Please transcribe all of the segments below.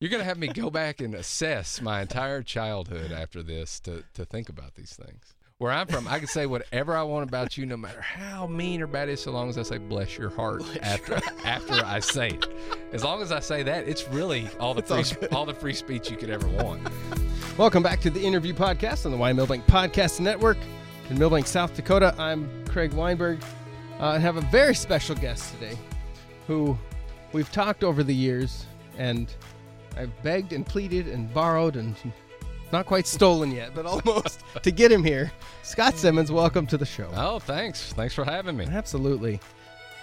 You're gonna have me go back and assess my entire childhood after this to to think about these things. Where I'm from, I can say whatever I want about you, no matter how mean or bad it is, so long as I say "bless your heart" after after I say it. As long as I say that, it's really all the free all, the free speech you could ever want. Welcome back to the Interview Podcast on the Wine Milbank Podcast Network in Milbank, South Dakota. I'm Craig Weinberg uh, and have a very special guest today who we've talked over the years and I've begged and pleaded and borrowed and not quite stolen yet, but almost to get him here. Scott Simmons, welcome to the show. Oh, thanks. Thanks for having me. Absolutely.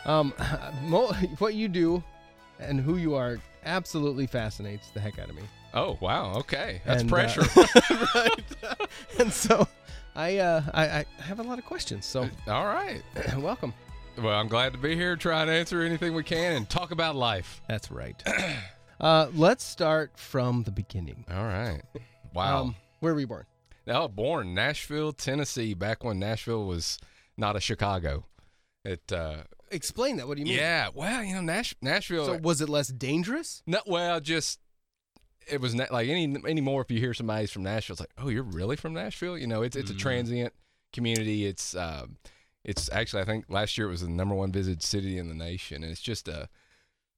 Um, mo- what you do and who you are absolutely fascinates the heck out of me. Oh wow, okay, that's And, uh, pressure. right. and so I, uh, I I have a lot of questions. So All right. welcome. Well, I'm glad to be here, try and answer anything we can, and talk about life. That's right. uh, let's start from the beginning. All right. Wow. Um, where were you born? Oh, born Nashville, Tennessee, back when Nashville was not a Chicago. It, uh, Explain that. What do you mean? yeah. Well, you know, Nash, Nashville. So was it less dangerous? no, well, just it was not, like any anymore. If you hear somebody's from Nashville, it's like, oh, you're really from Nashville? You know, it's it's a Mm. transient community. It's um, it's actually I think last year it was the number one visited city in the nation, and it's just a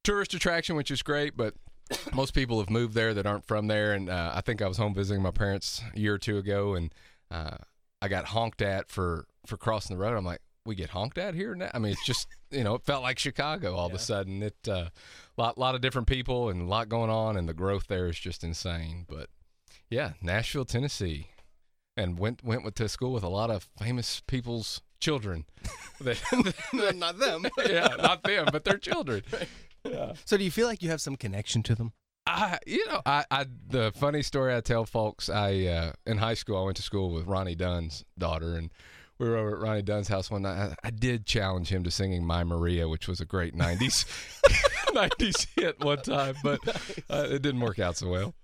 tourist attraction, which is great, but. Most people have moved there that aren't from there, and uh, I think I was home visiting my parents a year or two ago, and uh, I got honked at for for crossing the road. I'm like, we get honked at here now. I mean, it's just you know, it felt like Chicago all of a sudden. It uh, lot lot of different people and a lot going on, and the growth there is just insane. But yeah, Nashville, Tennessee, and went went with, to school with a lot of famous people's children. Not them. yeah, not them, but their children. Yeah. So do you feel like you have some connection to them? I, you know, I, I, the funny story I tell folks, I, uh, in high school, I went to school with Ronnie Dunn's daughter, and we were over at Ronnie Dunn's house one night. I, I did challenge him to singing "My Maria," which was a great '90s '90s hit one time, but uh, it didn't work out so well.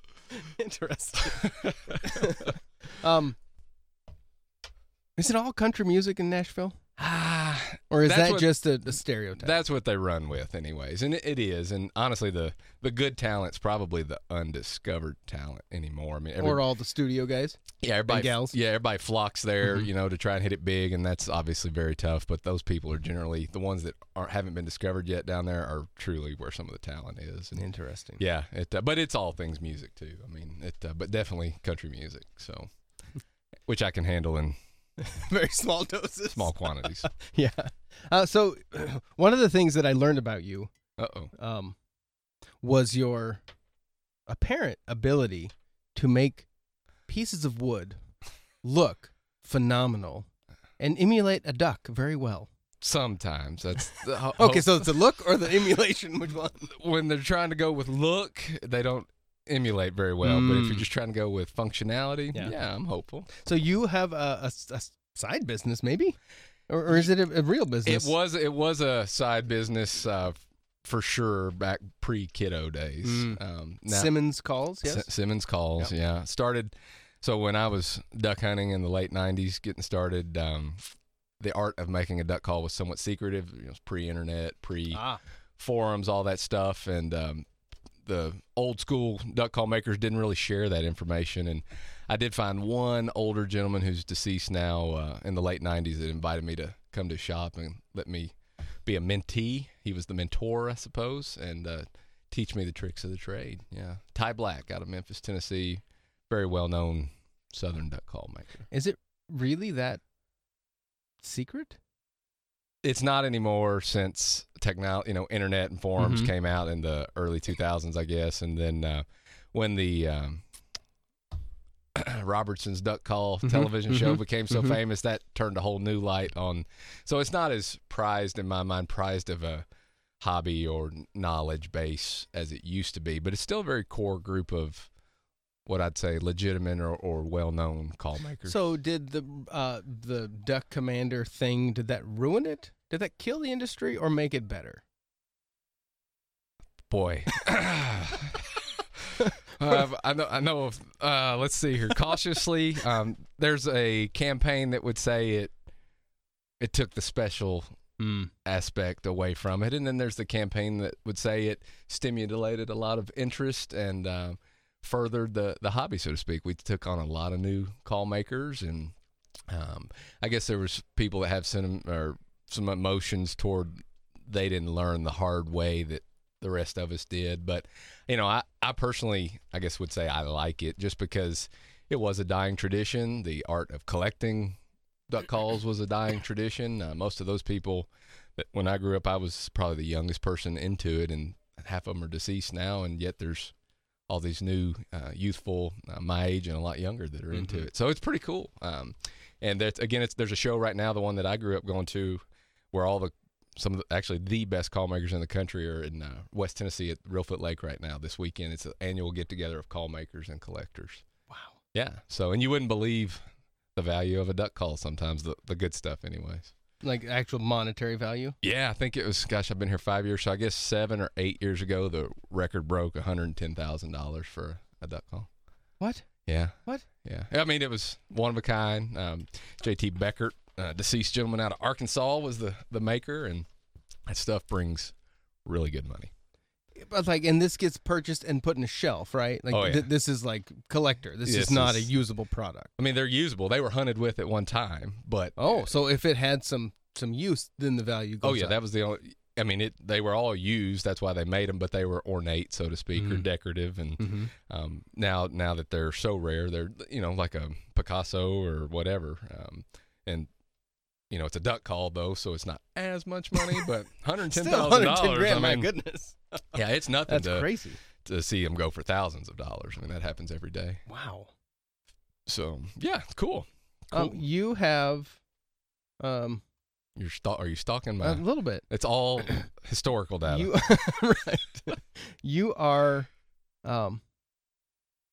Interesting. um, is it all country music in Nashville, or is That's that what- just a, a stereotype? that's what they run with, anyways, and it, it is. And honestly, the the good talent's probably the undiscovered talent anymore. I mean, every, or all the studio guys? Yeah, everybody. gals. Yeah, everybody flocks there, Mhm. you know, to try and hit it big, and that's obviously very tough. But those people are generally the ones that aren't haven't been discovered yet down there are truly where some of the talent is. And Interesting. yeah, it. Uh, but it's all things music too. I mean, it. Uh, but definitely country music. So, which I can handle in Very small doses. small quantities. Yeah. Uh, so one of the things that I learned about you Uh oh. um, was your apparent ability to make pieces of wood look phenomenal and emulate a duck very well. Sometimes that's Okay, so it's the look or the emulation? Which one? when they're trying to go with look, they don't emulate very well. But if Mm. you're just trying to go with functionality, Yeah. yeah, I'm hopeful. So you have a side business, maybe, or, or is it a, a real It business? was it was a side business uh, for sure back pre kiddo days. Mm. Um, now, Simmons calls. Yes. S- Simmons calls. Yeah, started. So when I was duck hunting in the late '90s, getting started, um, the art of making a duck call was somewhat secretive. You know, it was pre-internet, pre ah. forums, all that stuff, and um, the old school duck call makers didn't really share that information. And I did find one older gentleman who's deceased now uh, in the late '90s that invited me to come to shop and let me be a mentee. He was the mentor, I suppose, and uh, teach me the tricks of the trade. Yeah, Ty Black out of Memphis, Tennessee, very well known Southern duck call maker. Is it really that secret? It's not anymore since technology, you know, internet and forums Mhm. came out in the early 2000s, I guess, and then uh, when the um, Robertson's Duck Call Mhm, television show mhm, became so mhm. famous, that turned a whole new light on. So it's not as prized in my mind, prized of a hobby or knowledge base as it used to be, but it's still a very core group of what I'd say legitimate or, or well-known call makers. So did the uh, the duck commander thing? Did that ruin it? Did that kill the industry or make it better? boy. Uh, I know. I know. Of, uh, let's see here. Cautiously, um, there's a campaign that would say it. It took the special Mm. aspect away from it. And then there's the campaign that would say it stimulated a lot of interest and uh, furthered the, the hobby, so to speak. We took on a lot of new call makers, and um, I guess there was people that have some or some emotions toward they didn't learn the hard way that the rest of us did. But you know, I I personally, I guess, would say I like it just because it was a dying tradition. The art of collecting duck calls was a dying tradition. Uh, most of those people that when I grew up, I was probably the youngest person into it, and half of them are deceased now, and yet there's all these new uh, youthful uh, my age and a lot younger that are into Mhm. it. So it's pretty cool. Um, and that's again, it's there's a show right now, the one that I grew up going to, where all the some of the, actually the best call makers in the country are in uh, West Tennessee at Reelfoot Lake right now this weekend. It's an annual get together of call makers and collectors. Wow. Yeah. So, and you wouldn't believe the value of a duck call sometimes, the, the good stuff, anyways. Like actual monetary value. Yeah, I think it was, gosh, I've been here five years. So I guess seven or eight years ago, the record broke $110,000 for a duck call. What? Yeah. What? Yeah. I mean, it was one of a kind. Um, JT Beckart, uh, deceased gentleman out of Arkansas, was the, the maker, and that stuff brings really good money. But like, and this gets purchased and put in a shelf, right? Like, Oh, yeah. th- this is like collector. This, This is not a usable product. I mean, they're usable. They were hunted with at one time, but Oh, so if it had some some use, then the value goes Oh yeah, up. that was the only. I mean, it. They were all used. That's why they made them, but they were ornate, so to speak, or Mhm. decorative. And Mhm. um, now, now that they're so rare, they're you know like a Picasso or whatever. Um, and you know, it's a duck call though, so it's not as much money, but hundred ten thousand 110 dollars. I my goodness, yeah, it's nothing that's to crazy. to see them go for thousands of dollars. I mean, that happens every day. Wow. So yeah, it's cool. Um, you have, um, You're sta- are you stalking my? a little bit. it's all historical data. You right. you are, um,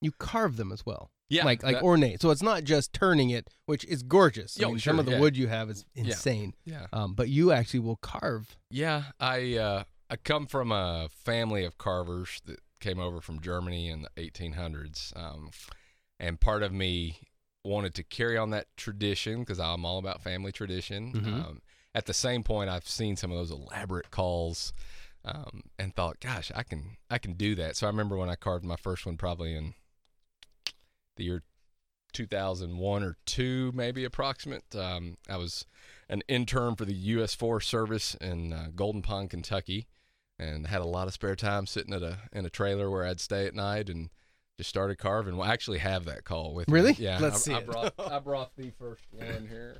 you carve them as well. Yeah, like like that- ornate. So it's not just turning it, which is gorgeous. I Yeah, mean, sure, some of the yeah. wood you have is insane. yeah. Um, but you actually will carve. Yeah, I uh, I come from a family of carvers that came over from Germany in the 1800s, um, and part of me wanted to carry on that tradition because I'm all about family tradition. Mhm. Um, at the same point, I've seen some of those elaborate calls, um, and thought, "Gosh, I can I can do that." So I remember when I carved my first one, probably in the year 2001 or two, maybe approximate. Um, I was an intern for the U.S. Forest Service in uh, Golden Pond, Kentucky, and had a lot of spare time sitting at a in a trailer where I'd stay at night and just started carving. Well, I actually have that call with me. Really? Yeah, Let's I, see I brought I brought the first one here.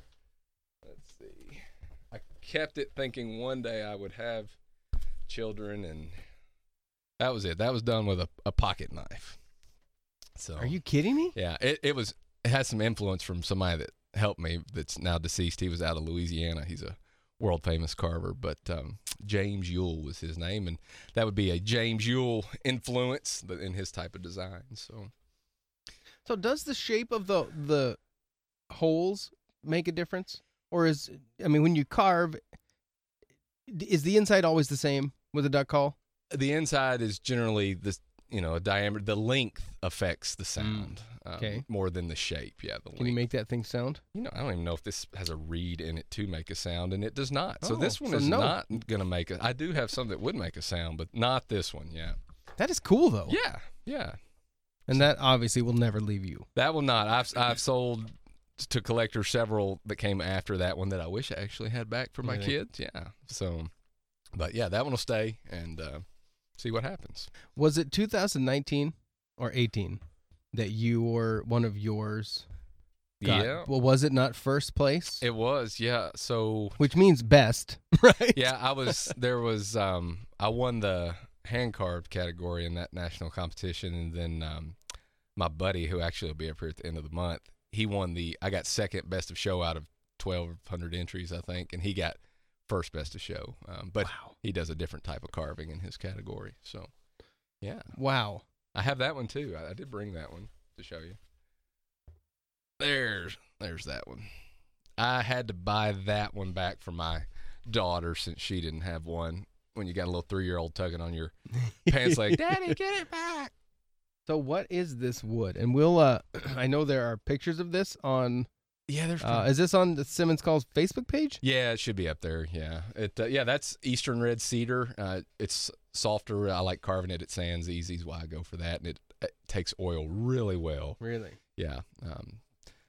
Let's see. I kept it thinking one day I would have children, and that was it. That was done with a, a pocket knife. So Are you kidding me? yeah, it, it was. It has some influence from somebody that helped me. That's now deceased. He was out of Louisiana. He's a world famous carver, but um, James Yule was his name, and that would be a James Yule influence in his type of design. So So does the shape of the the holes make a difference, or is I mean when you carve, is the inside always the same with a duck call? the inside is generally this. You know, a diameter. The length affects the sound um, okay. more than the shape. Yeah, the Can you make that thing sound? You know, I don't even know if this has a reed in it to make a sound, and it does not. So Oh, this one so is no. not going to make a. I do have some that would make a sound, but not this one. Yeah. That is cool though. Yeah. Yeah. And that obviously will never leave you. That will not. I've I've sold to collectors several that came after that one that I wish I actually had back for my Really? kids. Yeah. So, but yeah, that one will stay and uh, see what happens. Was it 2019 or 18 that you were one of yours? got- Yeah. Well, was it not first place? It was. Yeah. So Which means best, right? yeah, I was. There was. Um, I won the hand carved category in that national competition, and then um, my buddy, who actually will be up here at the end of the month, he won the. I got second best of show out of twelve hundred entries, I think, and he got first best of show. Um, but Wow. he does a different type of carving in his category. So, yeah, Wow. I have that one too. I, I did bring that one to show you. There's there's that one. I had to buy that one back for my daughter since she didn't have one. When you got a little three year old tugging on your pants like Daddy, get it back. So what is this wood? And we'll uh I know there are pictures of this on Yeah, there's. Uh, is this on the Simmons Calls Facebook page? yeah, it should be up there. Yeah, it. Uh, yeah, that's Eastern Red Cedar. Uh, it's softer. I like carving it at Sands. Easy is why I go for that, and it, it takes oil really well. Really? Yeah. Um,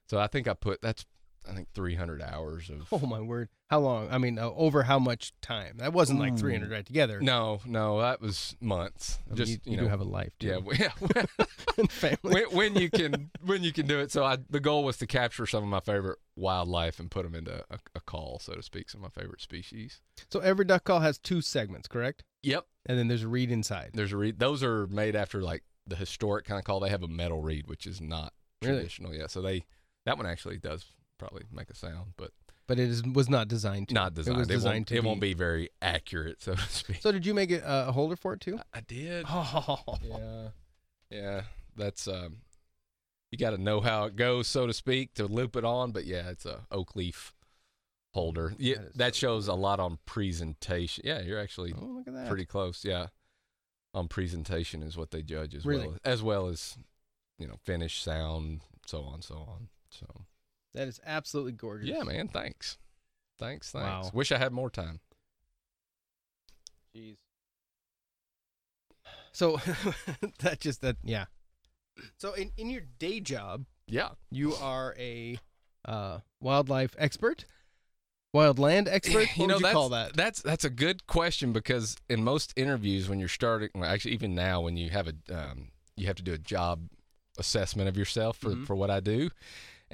so I think I put that's I think 300 hours of. Oh my word! How long? I mean, uh, over how much time? That wasn't like 300 right together. No, no, that was months. I mean, Just you, you, you know, do have a life. Too. yeah, w- yeah. and family. when, when you can when you can do it. So I the goal was to capture some of my favorite wildlife and put them into a, a call, so to speak, some of my favorite species. So every duck call has two segments, correct? Yep. And then there's a reed inside. There's a reed. Those are made after like the historic kind of call. They have a metal reed, which is not Really? traditional. Yeah. So they that one actually does probably make a sound, but But it is, was not designed to. not designed. It was designed won't, to it won't be very accurate, so to speak. So did you make it uh, a holder for it too? I did. Oh, Yeah. Yeah. That's um you got to know how it goes, so to speak, to loop it on. But yeah, it's a oak leaf holder. Yeah, That that so shows a lot on presentation. Yeah, you're actually Oh, look at that. pretty close. Yeah, on presentation is what they judge as Really? well as well as you know finish, sound, so on, so on. So That is absolutely gorgeous. yeah, man. Thanks, thanks, thanks. Wow. Wish I had more time. Jeez. So that just that yeah. So in in your day job, Yeah. you are a uh, wildlife expert, wildland expert. What you know would you call that? That's that's a good question because in most interviews when you're starting, well, actually even now when you have a um, you have to do a job assessment of yourself for Mhm. for what I do,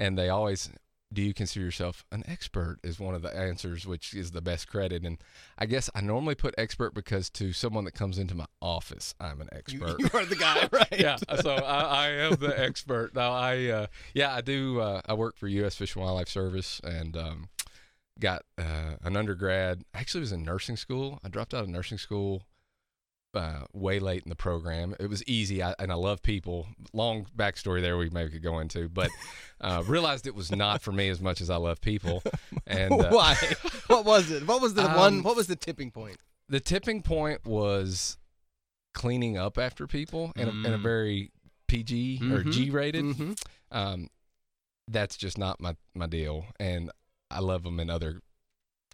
and they always do you consider yourself an expert is one of the answers which is the best credit and i guess i normally put expert because to someone that comes into my office i'm an You, expert you are the guy, right? yeah, so I, I am the expert. Now I, uh, yeah, I do. Uh, I work for U.S. Fish and Wildlife Service, and um, got uh, an undergrad. Actually, was in nursing school. I dropped out of nursing school uh, way late in the program. It was easy, I, and I love people. Long backstory there we maybe could go into, but uh, realized it was not for me as much as I love people. And uh, Why? What was it? What was the one? Um, What was the tipping point? the tipping point was cleaning up after people in a, in a Mm. very PG or Mhm. G rated. Mhm. Um, that's just not my my deal, and I love them in other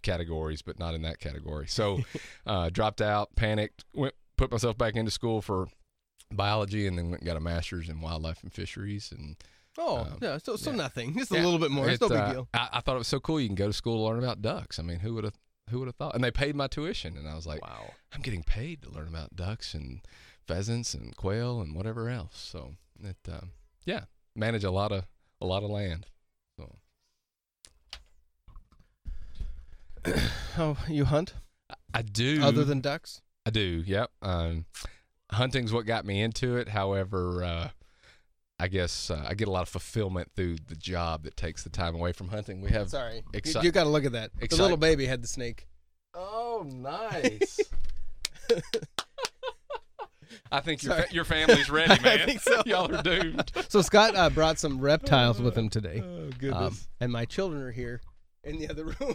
categories, but not in that category. So, uh, dropped out, panicked, went put myself back into school for biology, and then went and got a master's in wildlife and fisheries. And Oh, um, yeah. So so yeah. nothing. Just Yeah, a little bit more. It's it, no big uh, deal. I, I thought it was so cool. You can go to school to learn about ducks. I mean, who would have who would have thought? And they paid my tuition, and I was like, wow. I'm getting paid to learn about ducks and pheasants and quail and whatever else. So it, um, yeah, manage a lot of a lot of land. So Oh, you hunt I do. other than ducks? I do. Yep. Um, hunting's what got me into it. However, uh, I guess uh, I get a lot of fulfillment through the job that takes the time away from hunting. We have. Sorry, you, exci- you got to look at that. The little baby had the snake. Oh, nice. I think your fa- your family's ready, I man. think so. Y'all are doomed. So Scott uh, brought some reptiles with him today, Oh um, and my children are here in the other room.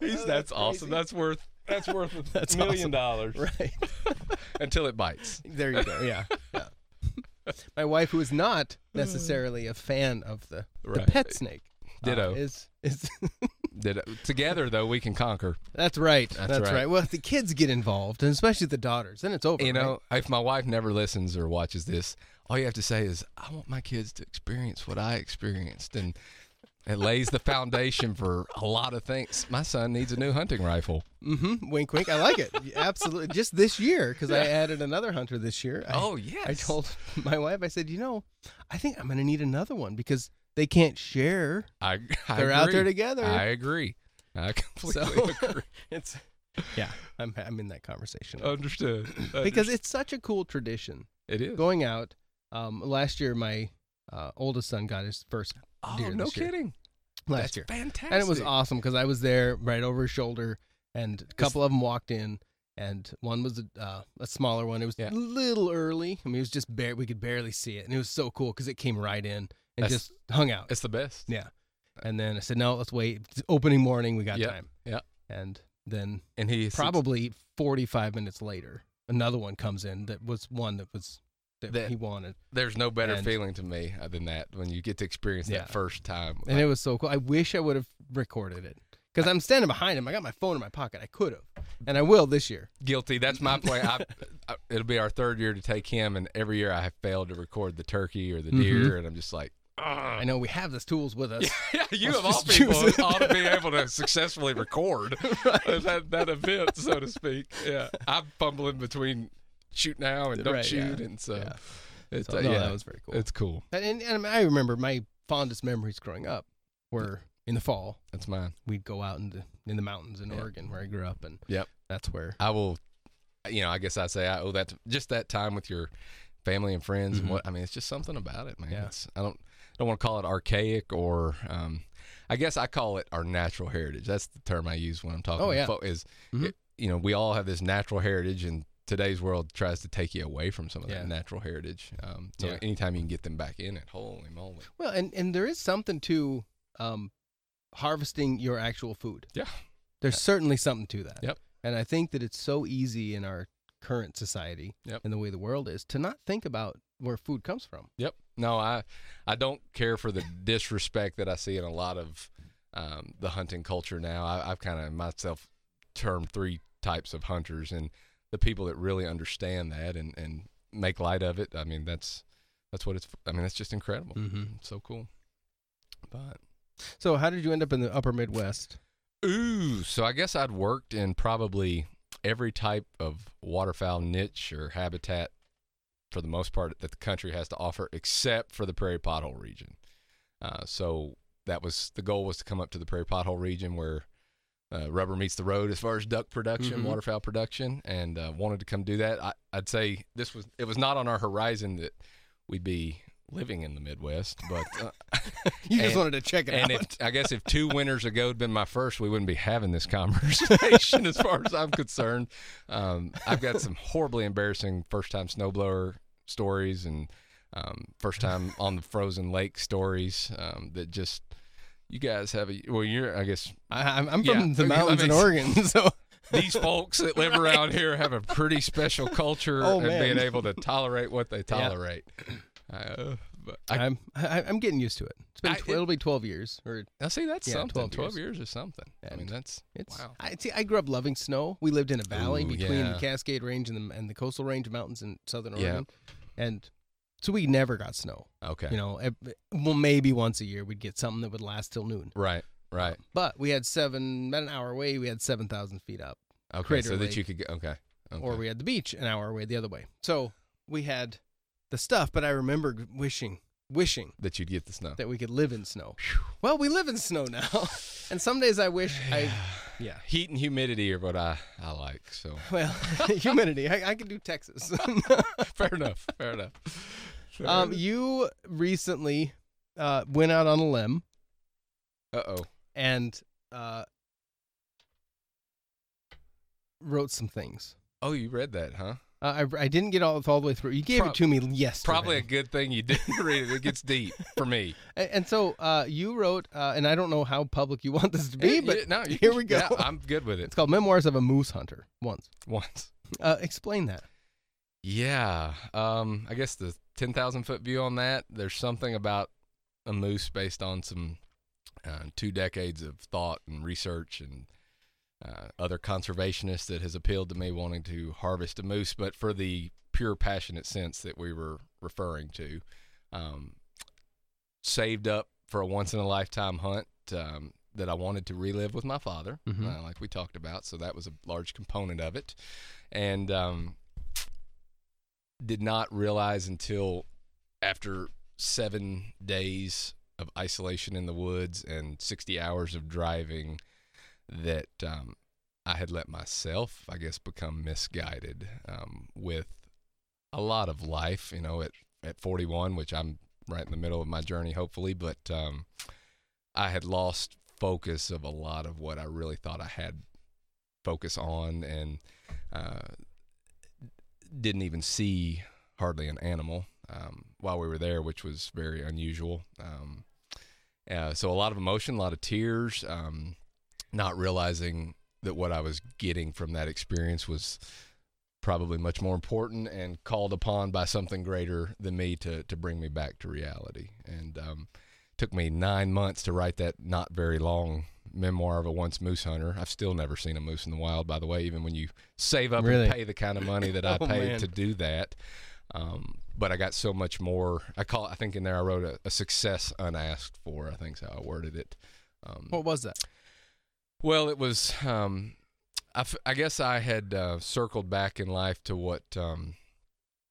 He's, Oh, that's, awesome. That's worth that's worth a That's million awesome. dollars right until it bites. there, you go. Yeah, yeah. my wife, who is not necessarily a fan of the, the Right. pet snake, uh, Ditto. is is Did together though we can conquer. that's right. That's right. right. Well, if the kids get involved, and especially the daughters, then it's over. You know, if my wife never listens or watches this, all you have to say is, "I want my kids to experience what I experienced," and it lays the foundation for a lot of things. My son needs a new hunting rifle. Mm-hmm. Wink, wink. I like it. Absolutely. Just this year, because I added another hunter this year. I, oh yes, I told my wife, I said, you know, I think I'm going to need another one because they can't share. I, I They're out there together. I agree. I completely So- agree. it's yeah. I'm I'm in that conversation Understood. because it's such a cool tradition it is. going out. Um, last year, my uh, oldest son got his first oh, deer no this year. kidding. last That's year, fantastic. and it was awesome because I was there right over his shoulder, and a couple of them walked in. And one was a, uh, a smaller one. It was Yeah. a little early. I mean, it was just bare. We could barely see it, and it was so cool because it came right in and That's- just hung out. It's the best. Yeah. And then I said, no, let's wait. It's opening morning. We got Yeah, time. yeah. And then And he probably 45 minutes later, another one comes in that was one that was that, That- he wanted, There's no better And- feeling to me uh, than that when you get to experience Yeah. that first time. and it was so cool. I wish I would have recorded it because I'm standing behind him. I got my phone in my pocket. I could have, and I will this year. guilty. That's my point. I, I, it'll be our third year to take him, and every year I have failed to record the turkey or the Mhm. deer, and I'm just like, I know we have the tools with us. yeah, you Let's of all people ought to be able to successfully record that, that event, so to speak. Yeah, I'm fumbling between shoot now and don't Right, shoot, yeah. and so, Yeah. it's So, uh, no, yeah, that was very cool. it's cool. And, and I remember my fondest memories growing up were in the fall. That's mine. We'd go out in the in the mountains in Yeah. Oregon where I grew up, and Yep. that's where. I will, you know, I guess I say I owe that to, just that time with your family and friends Mhm. and what I mean. It's just something about it, man. Yeah. It's, I don't don't want to call it archaic or, um, I guess I call it our natural heritage. That's the term I use when I'm talking. Oh, to yeah. fo- is Mhm. it- you know we all have this natural heritage and. Today's world tries to take you away from some of Yeah. that natural heritage. Um, so Yeah. anytime you can get them back in it, holy moly! Well, and and there is something to um, harvesting your actual food. Yeah. There's certainly something to that. Yep. And I think that it's so easy in our current society Yep. and the way the world is to not think about where food comes from. Yep. No, I I don't care for the disrespect that I see in a lot of um, the hunting culture now. I, I've kind of myself termed three types of hunters, and the people that really understand that and, and make light of it. I mean, that's that's what it's. I mean, that's just incredible. Mm-hmm. So cool. But So, how did you end up in the upper Midwest? ooh, so I guess I'd worked in probably every type of waterfowl niche or habitat for the most part that the country has to offer, except for the prairie pothole region. Uh, so that was the goal was to come up to the prairie pothole region where uh, rubber meets the road as far as duck production, Mhm. waterfowl production, and uh, wanted to come do that. I, I'd say this was it was not on our horizon that we'd be living in the Midwest, but uh, You just And- wanted to check it and out. if I guess if two winters ago had been my first, we wouldn't be having this conversation as far as I'm concerned. Um, I've got some horribly embarrassing first time snowblower stories and um, first time on the frozen lake stories um, that just you guys have a well you're I guess I, I'm, I'm Yeah, from the mountains in Oregon, so these folks that live around here have a pretty special culture Oh, and being able to tolerate what they tolerate. Uh, but I, I'm I, I'm getting used to it. It's been I- tw- it'll be 12 years, or now see that's Yeah, something. 12 Twelve, years. years. is something. I mean that's It's wow. I see. I grew up loving snow. We lived in a valley Ooh, between yeah. the Cascade Range and the and the Coastal Range mountains in southern Yeah. Oregon, and so we never got snow. Okay. You know, ev- well, maybe once a year we'd get something that would last till noon. Right. Right. Um, but we had seven, about an hour away. We had seven thousand feet up, Okay. Crater so that you could get okay. okay. or we had the beach an hour away the other way. So we had the stuff. But I remember wishing, wishing that you'd get the snow. that we could live in snow. Well, we live in snow now, and some days I wish I, yeah. Heat and humidity are what I, I like. So Well, humidity. I, I could do Texas. fair enough. Fair enough. Fair Um, you recently uh, went out on a limb uh oh. and uh, wrote some things. Oh, you read that, huh? Uh, I, I didn't get all, all the way through. You gave Prob- it to me yesterday. Probably a good thing you didn't read it. It gets deep for me. A- And, so uh, you wrote, uh, and I don't know how public you want this to be, but no, you here we go. yeah, I'm good with it. it's called Memoirs of a Moose Hunter. Once, Once. uh, explain that. Yeah. Um, I guess the 10,000 foot view on that, there's something about a moose based on some uh, two decades of thought and research and uh, other conservationists that has appealed to me wanting to harvest a moose, but for the pure passionate sense that we were referring to. Um, saved up for a once in a lifetime hunt um, that I wanted to relive with my father, Mhm. uh, like we talked about. So that was a large component of it. And um, did not realize until after seven days of isolation in the woods and 60 hours of driving that um, I had let myself, I guess, become misguided um, with a lot of life, you know, at, at 41, which I'm right in the middle of my journey, hopefully, but um, I had lost focus of a lot of what I really thought I had focus on and uh, didn't even see hardly an animal um, while we were there, which was very unusual. Um, uh, so a lot of emotion, a lot of tears, um, not realizing that what I was getting from that experience was probably much more important and called upon by something greater than me to to bring me back to reality. And um, took me nine months to write that not very long memoir of a once moose hunter. I've still never seen a moose in the wild, by the way, even when you save up Really? and pay the kind of money that I Oh, paid man. to do that. Um, but I got so much more. I call. I think in there I wrote a, a success unasked for. I think's how I worded it. Um, What was that? Well, it was. Um, I, f- I guess I had uh, circled back in life to what um,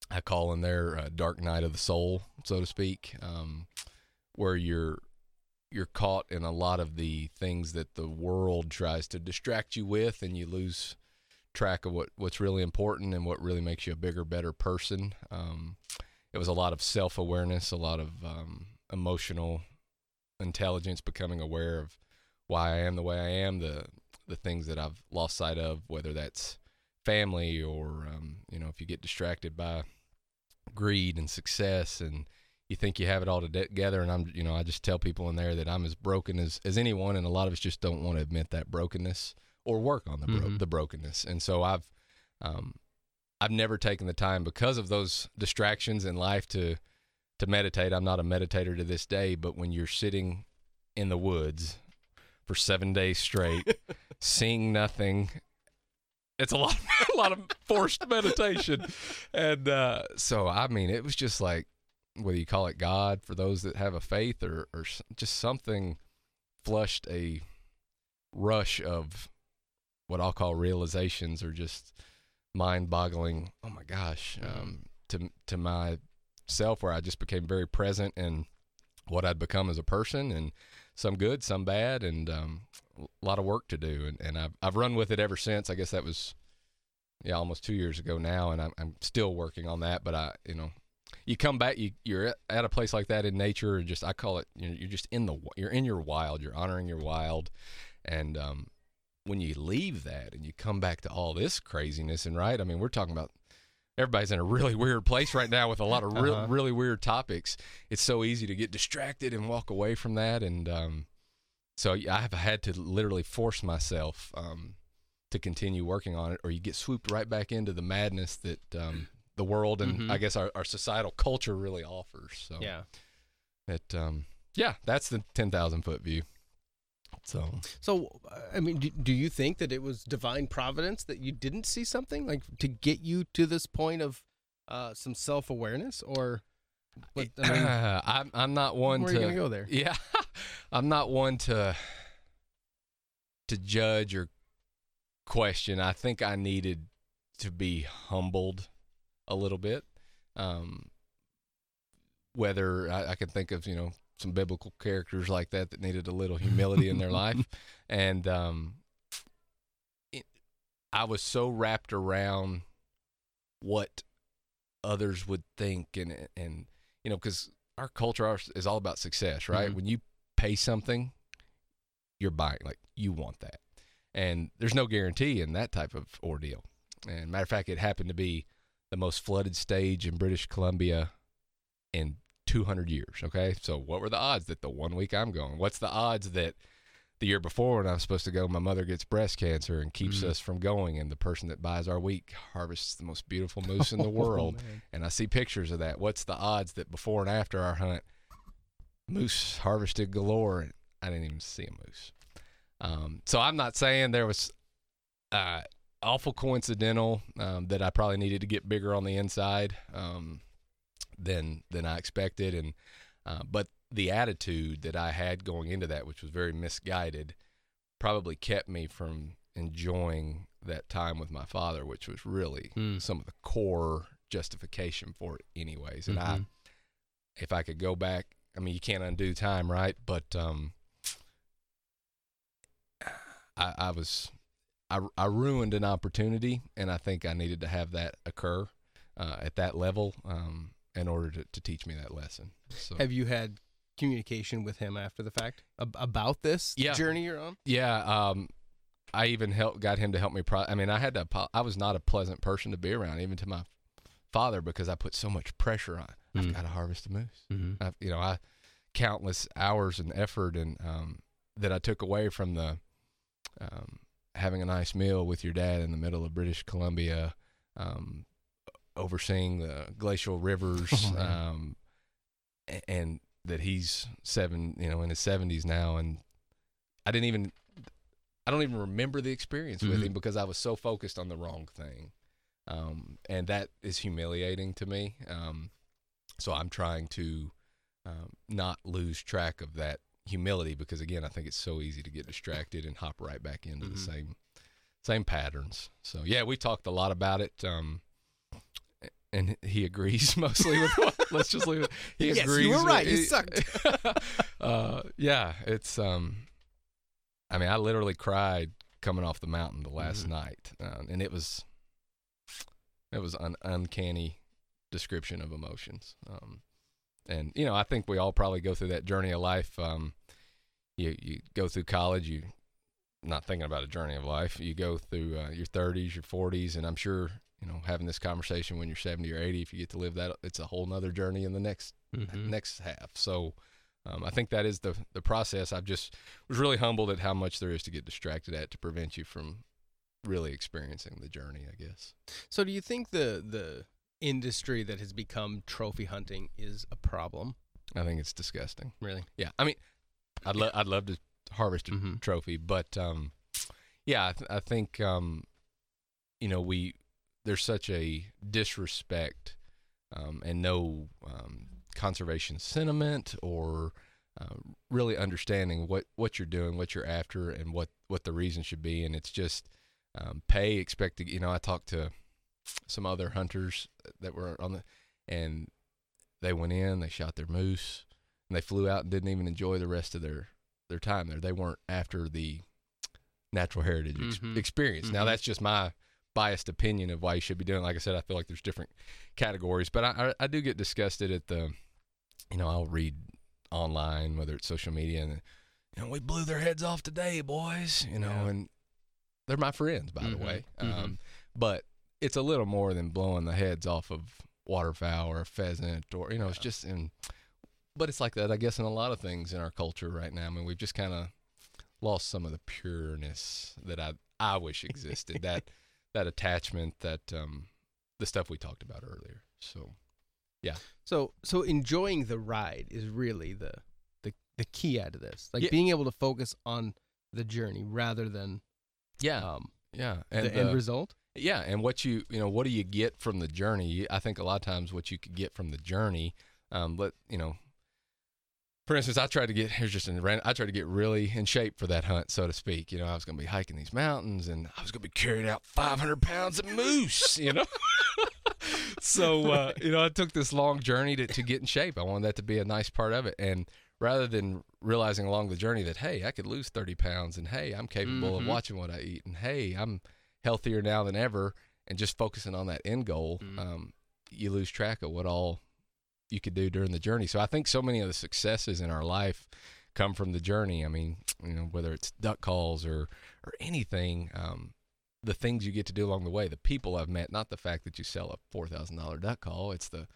I call in there uh, dark night of the soul, so to speak, um, where you're you're caught in a lot of the things that the world tries to distract you with, and you lose track of what what's really important and what really makes you a bigger, better person. Um, it was a lot of self awareness, a lot of um, emotional intelligence, becoming aware of why I am the way I am, the the things that I've lost sight of, whether that's family or um, you know if you get distracted by greed and success and you think you have it all together and I'm you know I just tell people in there that I'm as broken as as anyone and a lot of us just don't want to admit that brokenness or work on the bro- Mhm. the brokenness and so I've um I've never taken the time because of those distractions in life to to meditate. I'm not a meditator to this day, but when you're sitting in the woods for 7 days straight seeing nothing. It's a lot a lot of forced meditation. And uh so i mean it was just like whether you call it god for those that have a faith or or just something flushed a rush of what i'll call realizations or just mind-boggling oh my gosh um to to myself where i just became very present in what i'd become as a person and some good some bad and um a lot of work to do and, and I've, I've run with it ever since. I guess that was yeah almost two years ago now and I'm, I'm still working on that but i you know you come back you, you're at- a place like that in nature just i call it you know, you're just in the you're in your wild you're honoring your wild and um when you leave that and you come back to all this craziness and right i mean we're talking about everybody's in a really weird place right now with a lot of real, Uh-huh. really weird topics it's so easy to get distracted and walk away from that and um so I've had to literally force myself um, to continue working on it, or you get swooped right back into the madness that um, the world and Mhm. I guess our, our societal culture really offers. So Yeah. it, um, yeah, that's the ten thousand foot view. So So, I mean, do, do you think that it was divine providence that you didn't see something like to get you to this point of uh, some self awareness, or? But, I mean, I'm I'm not one where are to you gonna go there? Yeah, I'm not one to to judge or question. I think I needed to be humbled a little bit. Um, whether I, I can think of you know some biblical characters like that that needed a little humility in their life, and um, it, I was so wrapped around what others would think and and you know because our culture is all about success right? Mhm. when you pay something you're buying like you want that. And there's no guarantee in that type of ordeal. And matter of fact it happened to be the most flooded stage in british columbia in 200 years okay so what were the odds that the one week i'm going what's the odds that the year before when i was supposed to go my mother gets breast cancer and keeps Mhm. us from going and the person that buys our week harvests the most beautiful moose in the world Oh, and I see pictures of that. What's the odds that before and after our hunt, moose harvested galore? And I didn't even see a moose. Um, so I'm not saying there was uh, awful coincidental um, that I probably needed to get bigger on the inside um, than than I expected, and uh, but the attitude that I had going into that, which was very misguided, probably kept me from enjoying that time with my father, which was really Hmm. some of the core justification for it, anyways. And I, Mhm. if I could go back, I mean, you can't undo time, right? But um, I, I was, I, I ruined an opportunity, and I think I needed to have that occur uh, at that level um, in order to, to teach me that lesson. So Have you had communication with him after the fact ab- about this Yeah. journey you're on? Yeah, um, I even helped got him to help me. Pro- I mean, I had to. I was not a pleasant person to be around, even to my father, because I put so much pressure on. I've Mm. got to harvest a moose. Mm-hmm. I've, you know, I countless hours and effort and um, that I took away from the um, having a nice meal with your dad in the middle of British Columbia, um, overseeing the glacial rivers, Oh, um, and that he's seven, you know, in his seventies now, and I didn't even, I don't even remember the experience with Mhm. him because I was so focused on the wrong thing, um, and that is humiliating to me. Um, so I'm trying to um, not lose track of that humility because again, I think it's so easy to get distracted and hop right back into the Mhm. same same patterns. So yeah, we talked a lot about it. Um, and he agrees mostly with what. Let's just leave it. He agrees. Yes, you agrees. were with- right. You he- sucked. uh, yeah, it's. Um, I mean, I literally cried coming off the mountain the last Mhm. night, uh, and it was. It was an uncanny description of emotions. Um, and you know, I think we all probably go through that journey of life. Um, you you go through college, you not thinking about a journey of life. You go through uh, your 30s, your 40s, and I'm sure you know having this conversation when you're 70 or 80, if you get to live that, it's a whole nother journey in the next Mhm. next half. So um, I think that is the the process. I've just was really humbled at how much there is to get distracted at to prevent you from really experiencing the journey. I guess. So, do you think the the industry that has become trophy hunting is a problem? I think it's disgusting. Really? Yeah, I mean, I'd love I'd love to harvest a Mhm. trophy, but um, yeah, I, th- I think um, you know we there's such a disrespect um, and no um, conservation sentiment or uh, really understanding what what you're doing, what you're after, and what what the reason should be, and it's just um, pay expect to you know I talked to some other hunters that were on the and they went in, they shot their moose, and they flew out and didn't even enjoy the rest of their their time there. They weren't after the natural heritage ex- Mhm. experience. Now Mhm. that's just my biased opinion of why you should be doing. it. Like I said, I feel like there's different categories, but I, I I do get disgusted at the, you know, I'll read online whether it's social media and you know we blew their heads off today, boys. You know, Yeah. and they're my friends by the Mhm. way. Mhm. Um, but it's a little more than blowing the heads off of waterfowl or a pheasant or you know it's just in but it's like that i guess in a lot of things in our culture right now i mean we've just kind of lost some of the pureness that i i wish existed that that attachment that um the stuff we talked about earlier so yeah. So, so enjoying the ride is really the the the key out of this. Like Yeah. being able to focus on the journey rather than yeah um, yeah and the end uh, result. Yeah, and what you you know, what do you get from the journey? I think a lot of times what you could get from the journey, um, but you know, for instance, I tried to get here's just random. I tried to get really in shape for that hunt, so to speak. You know, I was going to be hiking these mountains, and I was going to be carrying out 500 pounds of moose. You know, so uh, you know, I took this long journey to to get in shape. I wanted that to be a nice part of it, and rather than realizing along the journey that hey, I could lose 30 pounds, and hey, I'm capable of Mhm. watching what I eat, and hey, I'm healthier now than ever, and just focusing on that end goal, Mhm. um, you lose track of what all you could do during the journey. So I think so many of the successes in our life come from the journey. I mean, you know, whether it's duck calls or or anything, um, the things you get to do along the way, the people I've met, not the fact that you sell a four thousand dollar duck call. It's the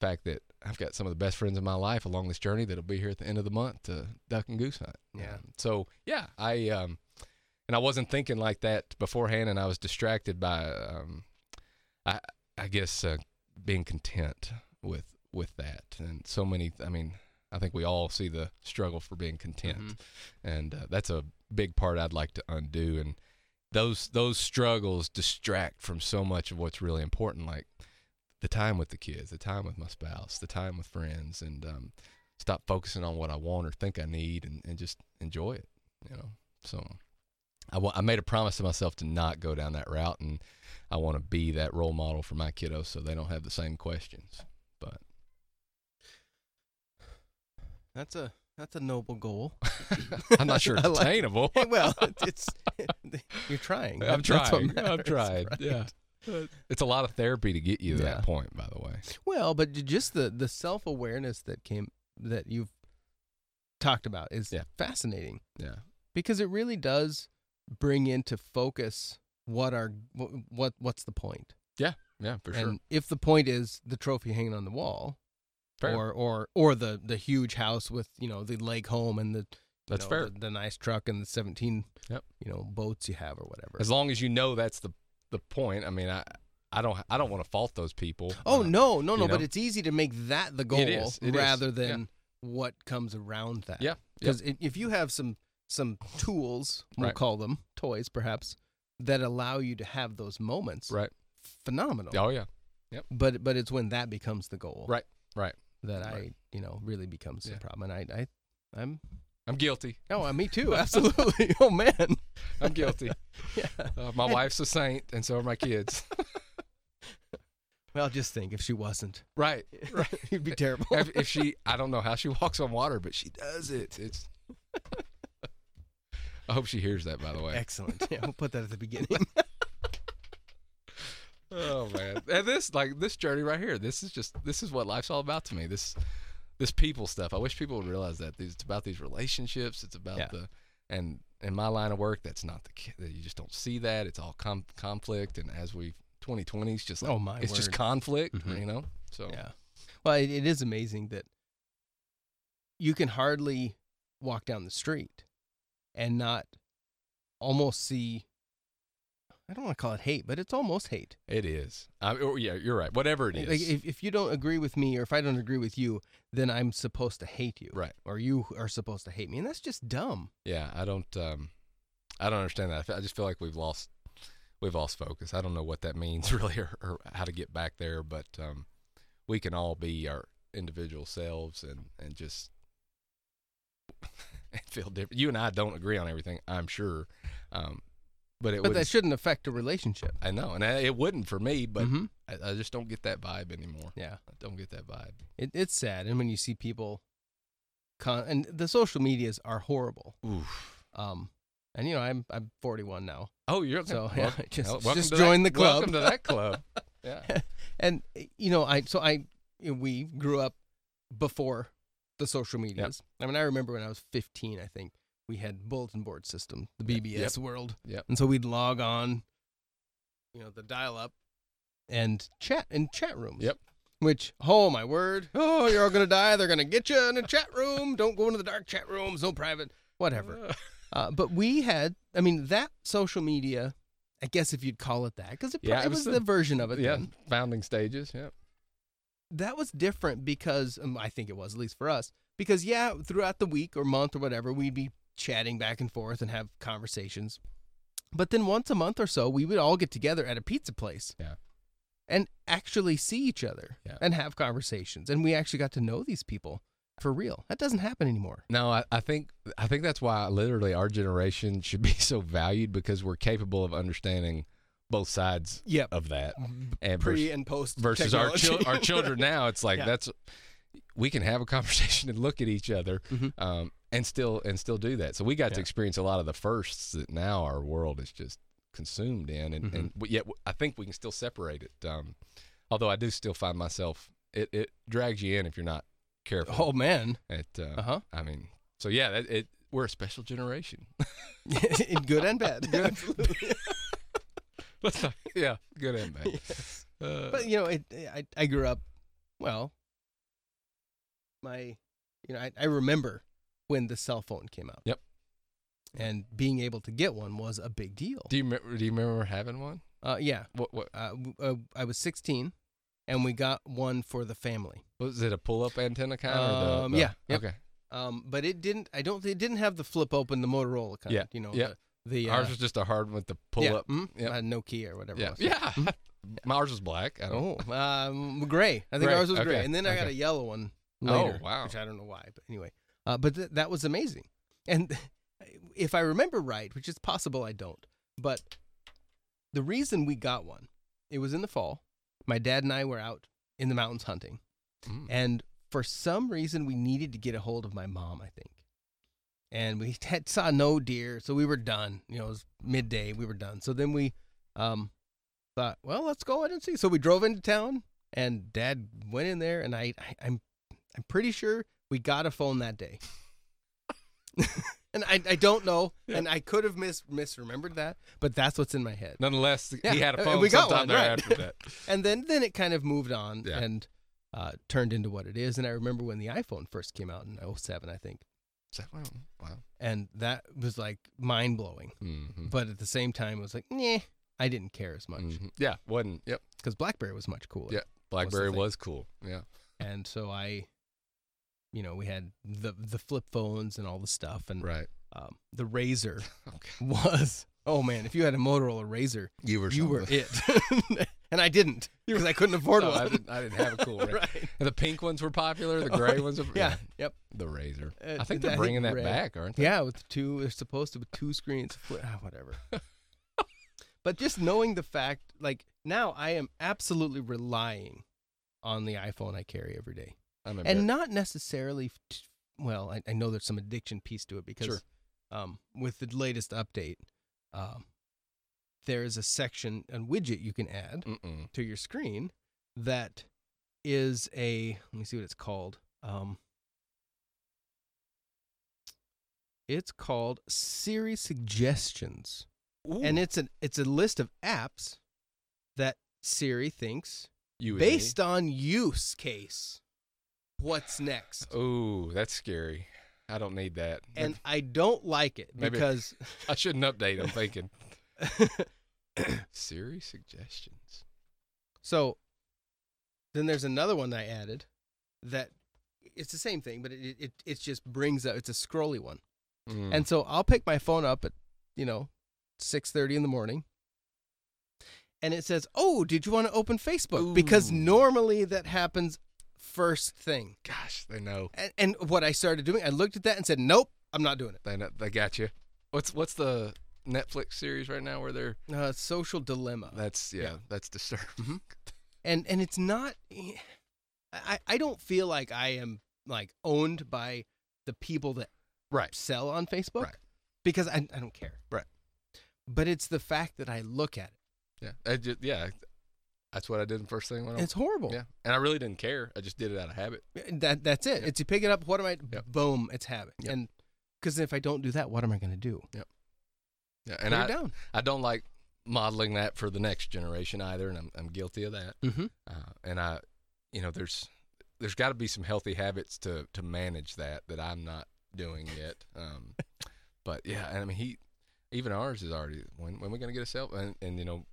fact that I've got some of the best friends in my life along this journey that'll be here at the end of the month to duck and goose hunt. Yeah. Um, so yeah, I um, and I wasn't thinking like that beforehand, and I was distracted by um, I I guess uh, being content with with that, and so many. I mean, I think we all see the struggle for being content, Mhm. and uh, that's a big part I'd like to undo. And those those struggles distract from so much of what's really important, like the time with the kids, the time with my spouse, the time with friends, and um, stop focusing on what I want or think I need, and, and just enjoy it. You know, so. I I made a promise to myself to not go down that route, and I want to be that role model for my kiddos so they don't have the same questions. But That's a that's a noble goal. I'm not sure it's like- attainable. well, it's you're trying. I'm trying. I've matters, tried. right? Yeah. It's a lot of therapy to get you to Yeah. that point, by the way. Well, but just the the self awareness that came that you've talked about is Yeah. fascinating Yeah. because it really does bring into focus what are what what's the point. Yeah, yeah, for sure. And if the point is the trophy hanging on the wall, Fair. or or or the the huge house with you know the lake home and the That's know, fair. the, the nice truck and the seventeen Yep. you know boats you have or whatever. As long as you know that's the the point. I mean, I I don't I don't want to fault those people. Oh Uh, no, no, no! But know? it's easy to make that the goal is, it is, rather yeah. than what comes around that. Yeah, because if you have some some tools, we'll Right. call them toys, perhaps, that allow you to have those moments, Right. phenomenal. Oh yeah. Yep. But but it's when that becomes the goal, Right, right. That I you know really becomes Yeah. problem, and I I I'm I'm guilty. oh uh, me too, absolutely. oh man, I'm guilty. yeah. Uh, my wife's a saint, and so are my kids. Well, just think if she wasn't, right. Right. You'd be terrible. if, if she, I don't know how she walks on water, but she does it. It's. I hope she hears that. By the way. Excellent. Yeah, we'll put that at the beginning. Oh man, and this like this journey right here. This is just this is what life's all about to me. This this people stuff. I wish people would realize that it's about these relationships. It's about Yeah. the and in my line of work, that's not the that you just don't see that. It's all com- conflict, and as we 2020 is just like, Oh, my it's just word. conflict, Mhm. you know. So Yeah. Well, it, it is amazing that you can hardly walk down the street and not almost see. I don't want to call it hate, but it's almost hate. it is. I, or, yeah, you're right. Whatever it is, Like if, if you don't agree with me or if I don't agree with you, then I'm supposed to hate you. Right. Or you are supposed to hate me. And that's just dumb. yeah, I don't. Um, I don't understand that. I I just feel like we've lost we've lost focus. I don't know what that means really, or, or how to get back there. But um, we can all be our individual selves and and just and feel different. You and I don't agree on everything, I'm sure. Um, but it But that shouldn't affect a relationship. I know, and I, it wouldn't for me. But Mhm. I, I just don't get that vibe anymore. Yeah. I don't get that vibe. It, it's sad. And when you see people, con- and the social medias are horrible. Oof. Um, and you know, I'm I'm 41 now. Oh, you're So, yeah, just- welcome just to join that, the club. Welcome to that club. Yeah. and you know i so i you know, we grew up before the social medias i mean i remember when i was 15 i think we had bulletin board system the Yep. bbs world Yep. and so we'd log on you know the dial up and chat in chat rooms Yep. which oh my word oh you're all gonna die they're gonna get you in a chat room don't go into the dark chat rooms no private whatever uh, but we had i mean that social media i guess if you'd call it that because it, Yeah, it it was was the, the- version of it yeah. then Founding stages. Yeah. that was different because um, I think it was at least for us because yeah throughout the week or month or whatever we'd be chatting back and forth and have conversations but then once a month or so we would all get together at a pizza place Yeah. and actually see each other Yeah. and have conversations and we actually got to know these people for real that doesn't happen anymore No, I, I think I think that's why literally our generation should be so valued because we're capable of understanding both sides yep of that. And pre vers- and post versus our technology. chil- our children now, it's like Yeah. that's we can have a conversation and look at each other, Mhm. um, and still and still do that. So we got to experience a lot of the firsts that now our world is just consumed in, and, and Mm-hmm. but yet I think we can still separate it. Um, although I do still find myself it, it drags you in if you're not careful. oh man It, uh, uh-huh I mean, so yeah, that, it we're a special generation. in good and bad Good. Absolutely. Let's not- yeah, good and bad. Yes. Uh, but you know, it, I I grew up. Well, my, you know, I, I remember when the cell phone came out. Yep. And being able to get one was a big deal. do you remember, do you remember having one? Uh, yeah. What what Uh, uh, I was 16, and we got one for the family. was it? A pull up antenna kind? or Um, the, the, yeah, yep. Okay. Um, but it didn't. I don't. It didn't have the flip open, the Motorola kind. Yeah, You know. yeah. The, the uh, Ours was just a hard one with the pull yeah, up. mm, Yep. uh, Nokia or whatever. Yeah, it was. yeah. Mhm. Ours was black. I don't, Oh, um, gray. I think Gray, ours was gray, and then I got a yellow one Oh, later. wow. Which I don't know why, but anyway. Uh, but th- that was amazing, and if I remember right, which is possible, I don't. But the reason we got one, it was in the fall. My dad and I were out in the mountains hunting, Mm. and for some reason, we needed to get a hold of my mom. I think, and we had saw no deer, so we were done. You know, it was midday. We were done. So then we um, thought, well, let's go ahead and see. So we drove into town, and Dad went in there, and I, I I'm I'm pretty sure we got a phone that day. and I, I don't know, Yeah. and I could have mis misremembered that, but that's what's in my head. Nonetheless, Yeah, he had a and phone we got sometime one, there right. after that. And then then it kind of moved on Yeah. and uh, turned into what it is. And I remember when the iPhone first came out in 07, I think, wow. wow. and that was like mind blowing. Mhm. But at the same time, it was like, nah, I didn't care as much Mhm. Yeah, wasn't. Yep. because BlackBerry was much cooler. Yeah. BlackBerry thing. was cool. Yeah. and so I, you know, we had the the flip phones and all the stuff, and Right. um, the Razor Okay. was oh man, if you had a Motorola Razor, You were. you were it, and I didn't because I couldn't afford No, one. I didn't. I didn't have a cool. Razor. right? The pink ones were popular. The Oh, gray ones. Were, Yeah. Yep. The razor. Uh, I think they're bringing that red. back, aren't they? Yeah, with two, they're supposed to with two screens. Ah, whatever. but just knowing the fact, like now, I am absolutely relying on the iPhone I carry every day. And embar- not necessarily t- well I, I know there's some addiction piece to it because Sure. um, with the latest update um, there is a section a widget you can add Mm-mm. to your screen that is a let me see what it's called um, it's called Siri suggestions and it's an it's a list of apps that Siri thinks you and based on use case what's next. Ooh, that's scary. I don't need that. and I don't like it Maybe- because I shouldn't update. I'm thinking Siri suggestions. so then there's another one I added that it's the same thing, but it it it just brings up it's a scrolly one, Mm. and so I'll pick my phone up at you know six thirty in the morning, and it says, "Oh, did you want to open Facebook?" Because normally that happens first thing, gosh, they know. and, and what I started doing, I looked at that and said, "Nope, I'm not doing it." They know. They got you. What's what's the Netflix series right now where they're? Uh, social dilemma. That's yeah. Yeah. That's disturbing. Mhm. and and it's not I, I don't feel like I am like owned by the people that Right. sell on Facebook Right. because I, I don't care. Right. But it's the fact that I look at it. Yeah. I just, yeah. That's what I did the first thing when. I It's horrible. Yeah. And I really didn't care. I just did it out of habit. That that's it. Yeah. It's you pick it up. What am I? Yep. Boom! It's habit. Yep. And because if I don't do that, what am I going to do? Yep. Yeah. And Put I down. I don't like modeling that for the next generation either, and I'm I'm guilty of that. Mm-hmm. Uh, and I, you know, there's there's got to be some healthy habits to to manage that that I'm not doing yet. Um, but yeah, and I mean he, even ours is already when when we gonna get a cell and and you know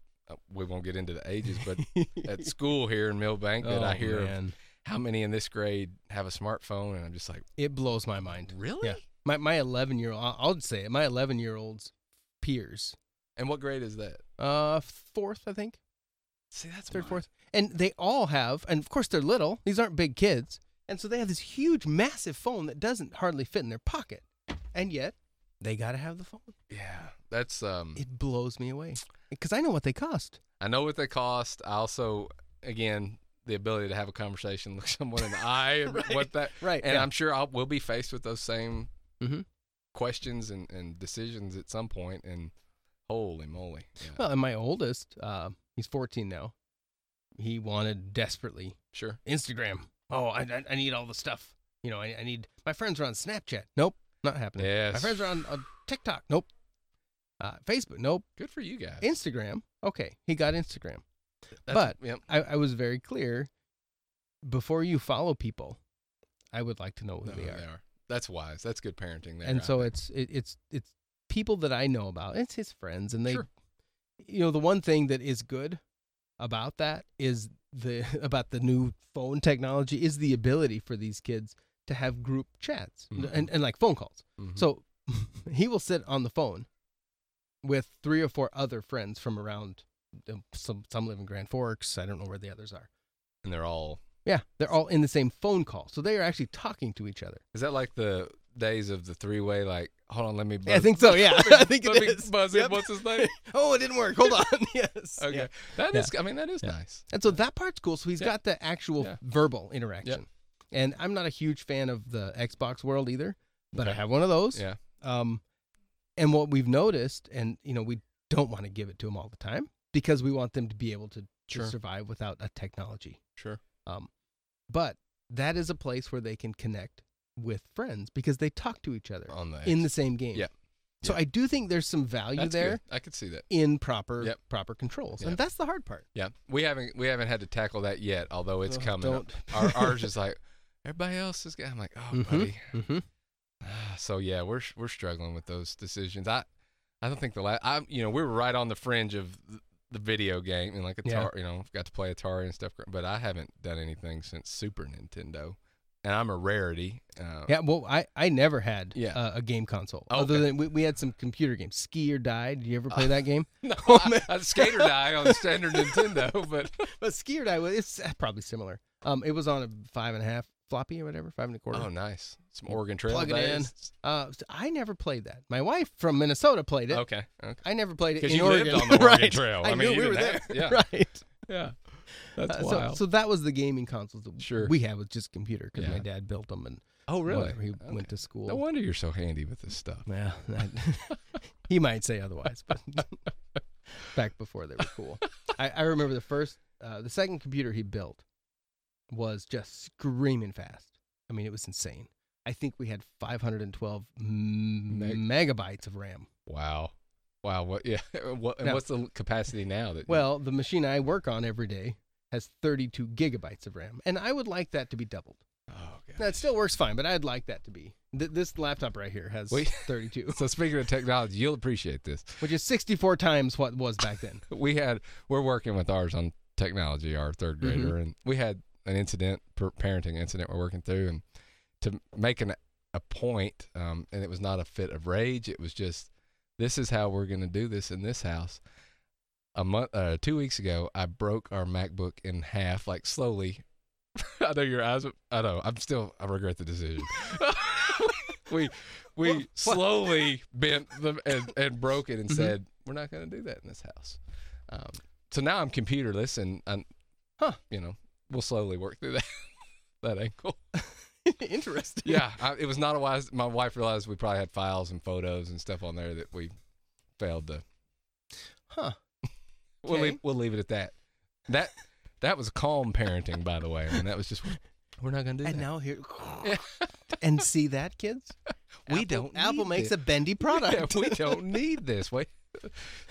we won't get into the ages, but at school here in Milbank that I Oh, hear of how many in this grade have a smartphone, and I'm just like, it blows my mind. really? Yeah. My my 11 year old. I'll say it. My 11 year old's peers. And what grade is that? Uh, fourth, I think. See, that's third, mine. fourth, and they all have, and of course they're little. These aren't big kids, and so they have this huge, massive phone that doesn't hardly fit in their pocket, and yet they got to have the phone. Yeah, that's um. It blows me away because I know what they cost. I know what they cost. I also, again, the ability to have a conversation, look someone in the eye, and Right. what that, Right, and yeah. I'm sure I'll we'll be faced with those same Mhm. questions and, and decisions at some point. And holy moly, yeah, Well, and my oldest, uh, he's 14 now. He wanted desperately sure, Instagram. Oh, I, I, I need all the stuff. You know, I, I need my friends are on Snapchat. Nope, not happening. yes, My friends are on, on TikTok. Nope. Uh, Facebook. Nope. good for you guys. Instagram. Okay, he got Instagram. That's- but yep, I, I was very clear. Before you follow people, I would like to know who no, they are. That's wise. That's good parenting. There, and so it's it, it's it's people that I know about. It's his friends, and they, Sure. you know, the one thing that is good about that is the about the new phone technology is the ability for these kids to have group chats Mhm. and, and like phone calls. Mhm. So he will sit on the phone with three or four other friends from around. Some some live in Grand Forks. I don't know where the others are. and they're all. Yeah, they're all in the same phone call, so they are actually talking to each other. Is that like the days of the three way? Like, hold on, let me. Buzz, Yeah, I think so. Yeah, me- I think let it me is. Buzz. Yep. What's his name? oh, it didn't work. Hold on. yes. Okay, Yeah. that Yeah. is. I mean, that is Yeah. nice. And so that part's cool. So he's Yeah. got the actual Yeah. verbal interaction. And I'm not a huge fan of the Xbox world either, but I have one of those. Yeah. Um, and what we've noticed, and you know, we don't want to give it to them all the time because we want them to be able to, to Sure. survive without a technology. Sure. Um, but that is a place where they can connect with friends because they talk to each other the in the same game. Yeah. So Yeah. I do think there's some value That's there good. I could see that. in proper Yep. proper controls, Yep. and that's the hard part. Yeah, we haven't we haven't had to tackle that yet, although it's Oh, coming. don't. Our, ours is like everybody else is. I'm like, oh, Mhm. buddy. Mm-hmm. So yeah, we're we're struggling with those decisions. I I don't think the last. I you know we were right on the fringe of the video game and like Atari, Yeah. you know, got to play Atari and stuff. But I haven't done anything since Super Nintendo, and I'm a rarity. Uh, Yeah, well, I, I never had Yeah. uh, a game console. Oh, Other than we, we had some computer games. Ski or Die. Did you ever play that game? No, Oh, I. I Skate or Die on standard Nintendo, but But Ski or Die, was it's uh, probably similar. Um, It was on a five and a half floppy or whatever, five and a quarter. oh, nice. Some Oregon Trail Plug it in. days. Uh, so I never played that. My wife from Minnesota played it. Okay, okay. I never played it Because you Oregon. lived on the Oregon right. Trail. I, I mean, knew you we were didn't there. have- yeah. right. Yeah, that's Uh, so, wild. so that was the gaming consoles that Sure. we had with just computer because my Yeah. dad built them and oh, really? whatever, he Okay. went to school. No wonder you're so handy with this stuff. Yeah, that- he might say otherwise, but back before they were cool. I, I remember the first, uh, the second computer he built was just screaming fast. I mean, it was insane. I think we had 512 m- Meg- megabytes of RAM. Wow. Wow. What? Yeah. What? And Now- what's the capacity now? That Well, the machine I work on every day has 32 gigabytes of RAM, and I would like that to be doubled. oh it still works fine, but I'd like that to be. Th- this laptop right here has Wait. 32, So speaking of technology, you'll appreciate this. which is 64 times what was back then. We had we're working with ours on technology, our third Mm-hmm. grader, and we had an incident, per parenting incident we're working through, and to make an, a point, um, and it was not a fit of rage. It was just this is how we're going to do this in this house. A month, uh, two weeks ago, I broke our MacBook in half, like slowly. I know your eyes. I know. I'm still. I regret the decision. we we What- slowly bent them and, and broke it and Mhm. said we're not going to do that in this house. Um, so now I'm computerless and I'm, Huh. you know, we'll slowly work through that that ankle. Interesting. Yeah, I, it was not a wise. My wife realized we probably had files and photos and stuff on there that we failed to. Huh. We'll Okay. leave, we'll leave it at that. That that was calm parenting, by the way. I mean, that was just we're not going to do And that. And now here, and see that, kids? We Apple- don't Apple makes it. a bendy product. Yeah, we don't need this. Wait.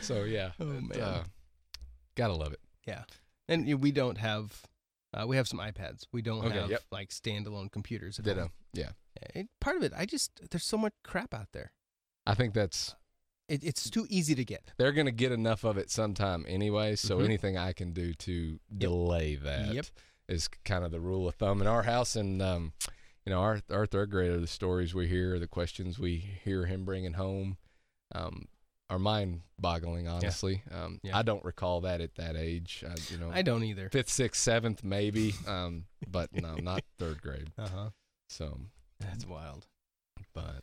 So yeah. Oh, man. uh, gotta love it. Yeah, and we don't have. Uh, we have some iPads. We don't Okay, have yep. like standalone computers. at Ditto. home. Yeah. It, part of it, I just there's so much crap out there. I think that's It, it's too easy to get. they're gonna get enough of it sometime anyway. So Mhm. anything I can do to delay that is Yep. kind of the rule of thumb in our house. And um, you know, our our third grader, the stories we hear, the questions we hear him bringing home, um, are mind-boggling. Honestly, um, Yeah. I don't recall that at that age. I, you know, I don't either. fifth, sixth, seventh, maybe, um, but no, not third grade. Uh huh. So, That's wild. but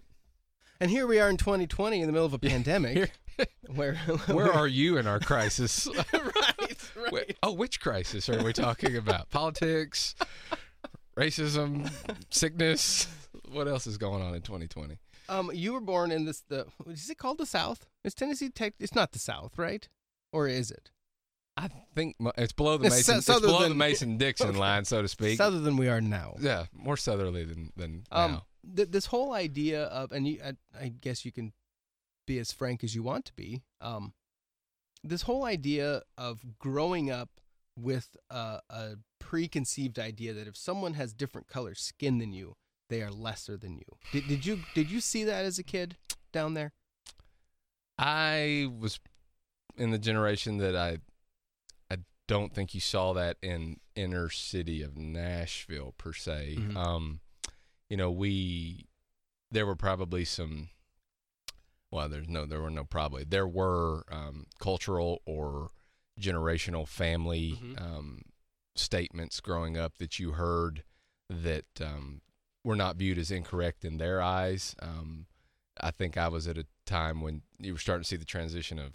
And here we are in 2020 in the middle of a pandemic. Here- where where are you in our crisis? right, right. oh, which crisis are we talking about? Politics, racism, sickness. What else is going on in 2020? Um, you were born in this. The is it called the South? Is Tennessee? Tech, it's not the South, right? Or is it? I think it's below the Mason. It's southern below the than- Mason Dixon line, so to speak. Southern than we are now. yeah, more southerly than than Um, now. th- this whole idea of, and you, I, I guess you can be as frank as you want to be. Um, this whole idea of growing up with a, a preconceived idea that if someone has different color skin than you, they are lesser than you. Did, did you did you see that as a kid down there? I was in the generation that I I don't think you saw that in inner city of Nashville per se. Mhm. Um, you know, we there were probably some. Well, there's no, there were no probably. There were um, cultural or generational family Mhm. um, statements growing up that you heard that um, were not viewed as incorrect in their eyes. Um, I think I was at a time when you were starting to see the transition of.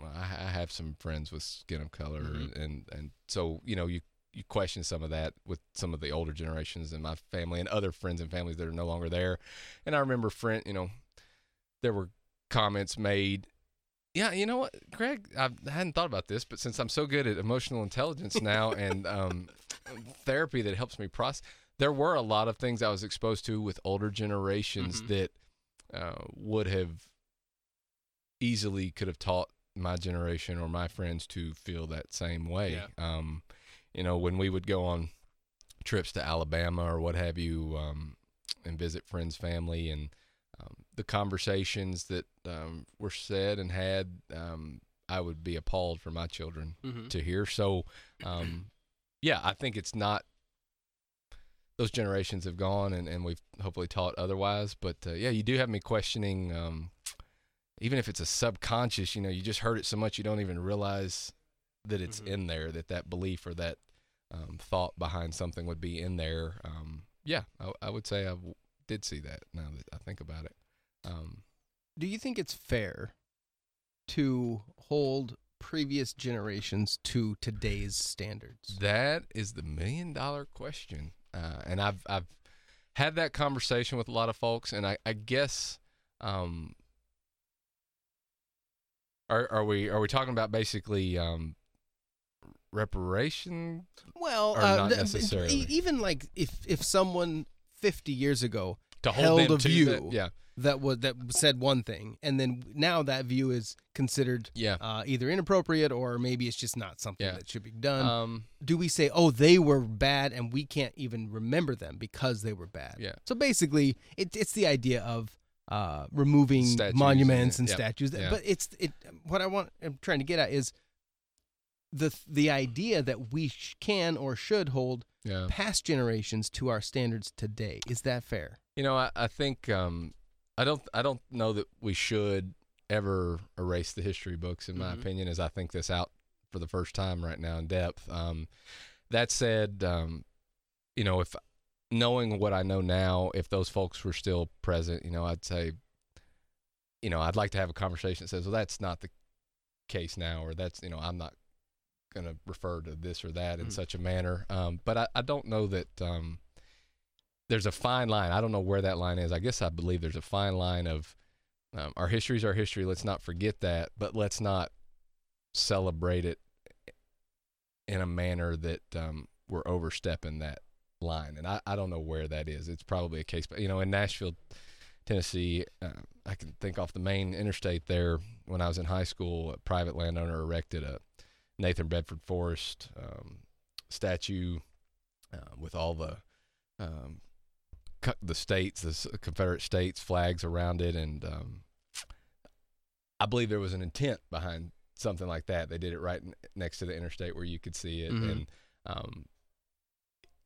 Well, I, I have some friends with skin of color, Mhm. and and so you know you you question some of that with some of the older generations in my family and other friends and families that are no longer there. And I remember friend, you know, there were comments made. Yeah, you know what, Greg, I hadn't thought about this, but since I'm so good at emotional intelligence now and um, therapy that helps me process, there were a lot of things I was exposed to with older generations Mhm. that uh, would have easily could have taught my generation or my friends to feel that same way. Yeah. Um, you know, when we would go on trips to Alabama or what have you, um, and visit friends' family, and um, the conversations that um, were said and had, um, I would be appalled for my children Mhm. to hear. So, um, yeah, I think it's not. Those generations have gone, and, and we've hopefully taught otherwise. But uh, yeah, you do have me questioning. Um, even if it's a subconscious, you know, you just heard it so much you don't even realize that it's Mhm. in there. That that belief or that um, thought behind something would be in there. Um, yeah, I, I would say I w- did see that. Now that I think about it. Um, Do you think it's fair to hold previous generations to today's standards? That is the million dollar question, uh, and I've I've had that conversation with a lot of folks, and I, I guess um, are are we are we talking about basically um, reparation? Well, uh, not necessarily. even like if if someone 50 years ago To Held hold them a to view. that? Yeah, that was that said one thing, and then now that view is considered yeah. uh, either inappropriate or maybe it's just not something Yeah. that should be done. Um, do we say, oh, they were bad and we can't even remember them because they were bad? Yeah. So basically, it, it's the idea of uh, removing Statues monuments and- and yeah, statues. But it's it. What I want, I'm trying to get at is the the idea that we sh- can or should hold past generations to our standards today. Is that fair? You know, I, I think um, I don't I don't know that we should ever erase the history books. In my Mhm. opinion, as I think this out for the first time right now in depth. Um, that said, um, you know, if knowing what I know now, if those folks were still present, you know, I'd say, you know, I'd like to have a conversation that says, well, that's not the case now, or that's you know, I'm not going to refer to this or that in Mm. such a manner. Um, but I, I don't know that. Um, there's a fine line. I don't know where that line is. I guess I believe there's a fine line of um, our history is our history. Let's not forget that, but let's not celebrate it in a manner that um, we're overstepping that line. And I, I don't know where that is. It's probably a case, but you know, in Nashville, Tennessee, uh, I can think off the main interstate there. When I was in high school, a private landowner erected a Nathan Bedford Forrest um, statue uh, with all the um, the states, the Confederate states flags around it, and um, I believe there was an intent behind something like that. They did it right n- next to the interstate where you could see it, Mhm. and um,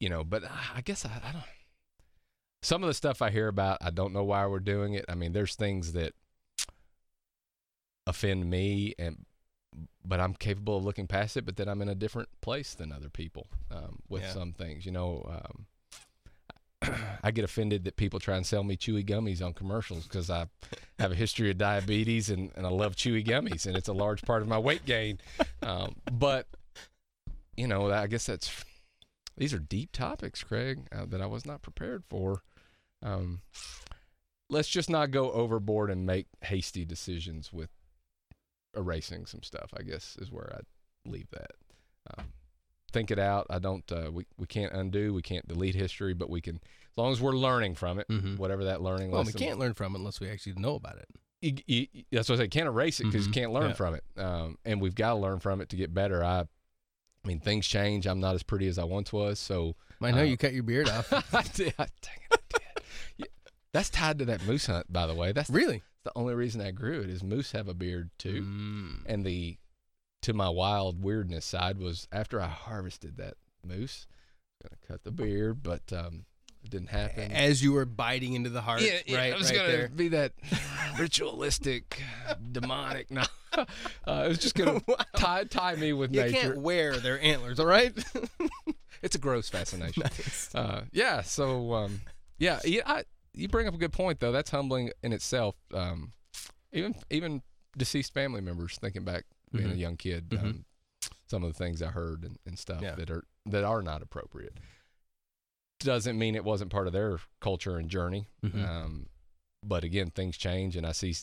you know. But I I guess I, I don't. Some of the stuff I hear about, I don't know why we're doing it. I mean, there's things that offend me, and but I'm capable of looking past it. But then I'm in a different place than other people um, with Yeah. some things. You know, um, I get offended that people try and sell me chewy gummies on commercials because I have a history of diabetes and, and I love chewy gummies, and it's a large part of my weight gain. Um, but you know, I guess that's these are deep topics, Craig, uh, that I was not prepared for. Um, let's just not go overboard and make hasty decisions with erasing some stuff. I guess is where I'd leave that. Um, think it out. I don't. Uh, we we can't undo. We can't delete history, but we can, as long as we're learning from it, Mm-hmm. whatever that learning Well, we can't learn from it unless we actually know about it. You, you, that's what I say. Can't erase it because Mhm. you can't learn Yeah. from it. Um, and we've got to learn from it to get better. I, I mean, things change. I'm not as pretty as I once was. So I know Uh, you cut your beard off. I did. I, dang it, I did. Yeah, that's tied to that moose hunt, by the way. That's really? the only reason I grew it. Is moose have a beard too? Mm. And the to my wild weirdness side was after I harvested that moose, gonna cut the beard, but um, it didn't happen. As you were biting into the heart, yeah, yeah, right? I was right gonna there. be that ritualistic, demonic. No, uh, it was just gonna tie tie me with You nature. can't wear their antlers, all right? It's a gross fascination. nice. uh, yeah. So um, yeah, yeah. I, you bring up a good point though. That's humbling in itself. Um, even even deceased family members thinking back being a Mhm. young kid. Mhm. Um, some of the things I heard and, and stuff Yeah. that are that are not appropriate. Doesn't mean it wasn't part of their culture and journey. Mhm. Um, but again, things change, and I see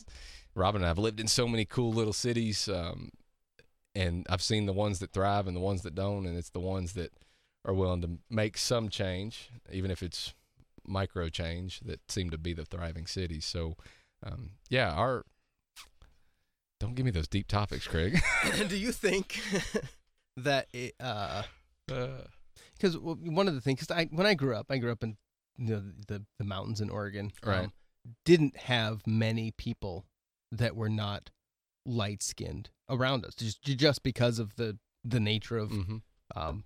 Robin and I've lived in so many cool little cities, um, and I've seen the ones that thrive and the ones that don't, and it's the ones that are willing to make some change, even if it's micro change, that seem to be the thriving cities. So, um, yeah, our don't give me those deep topics, Craig. Do you think that it, uh, uh, because one of the things, because I when I grew up, I grew up in you know, the the mountains in Oregon. um, Right. didn't have many people that were not light skinned around us, just just because of the the nature of hmm um,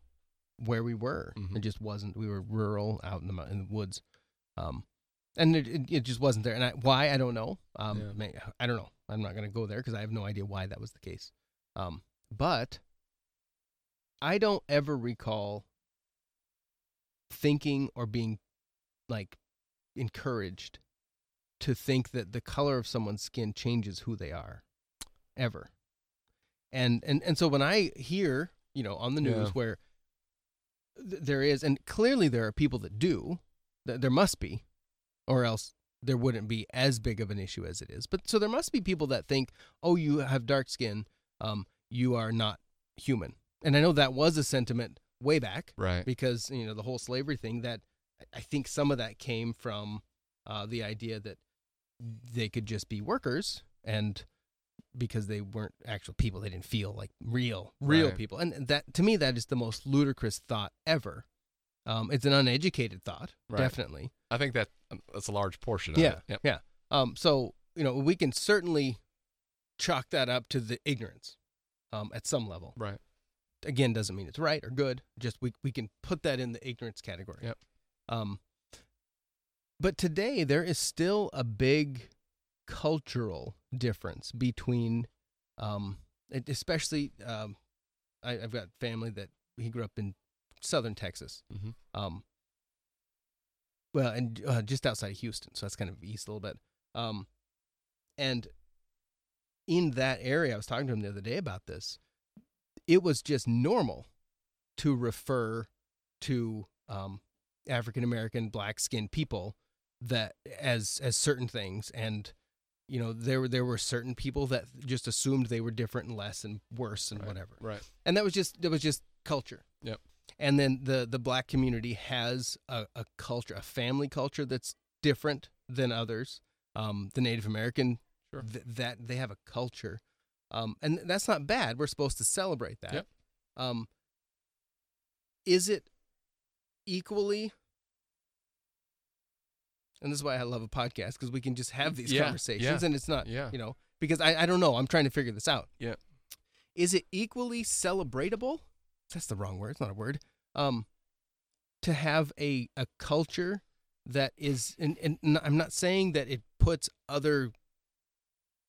where we were. Mhm. It just wasn't. We were rural, out in the in the woods, um, and it, it, it just wasn't there. And I, why I don't know. Um, Yeah. I don't know. I'm not going to go there because I have no idea why that was the case. Um, but I don't ever recall thinking or being like encouraged to think that the color of someone's skin changes who they are ever and and and so when i hear you know on the news Yeah. where th- there is and clearly there are people that do th- there must be or else there wouldn't be as big of an issue as it is but so there must be people that think oh you have dark skin um you are not human and i know that was a sentiment way back Right. because you know the whole slavery thing that I think some of that came from uh, the idea that they could just be workers and because they weren't actual people they didn't feel like real real Right. people and that to me that is the most ludicrous thought ever um, it's an uneducated thought Right. definitely I think that um, that's a large portion of yeah it. Yep. yeah um, so you know we can certainly chalk that up to the ignorance um, at some level Right. again doesn't mean it's right or good. Just we we can put that in the ignorance category. Yep. Um. But today there is still a big cultural difference between, um, especially um, I, I've got family that he grew up in southern Texas. Mhm. Um. Well, and uh, just outside of Houston, so that's kind of east a little bit. Um, and in that area, I was talking to him the other day about this it was just normal to refer to um, African American black skinned people that as as certain things and you know there were there were certain people that just assumed they were different and less and worse and Right. whatever Right. and that was just that was just culture Yep. And then the the black community has a, a culture a family culture that's different than others um the native american Sure. th- that they have a culture um and that's not bad we're supposed to celebrate that Yep. um is it equally and this is why I love a podcast because we can just have these Yeah, conversations yeah, and it's not yeah. you know because I, I don't know I'm trying to figure this out Yeah. is it equally celebratable that's the wrong word it's not a word um to have a a culture that is and, and i'm not saying that it puts other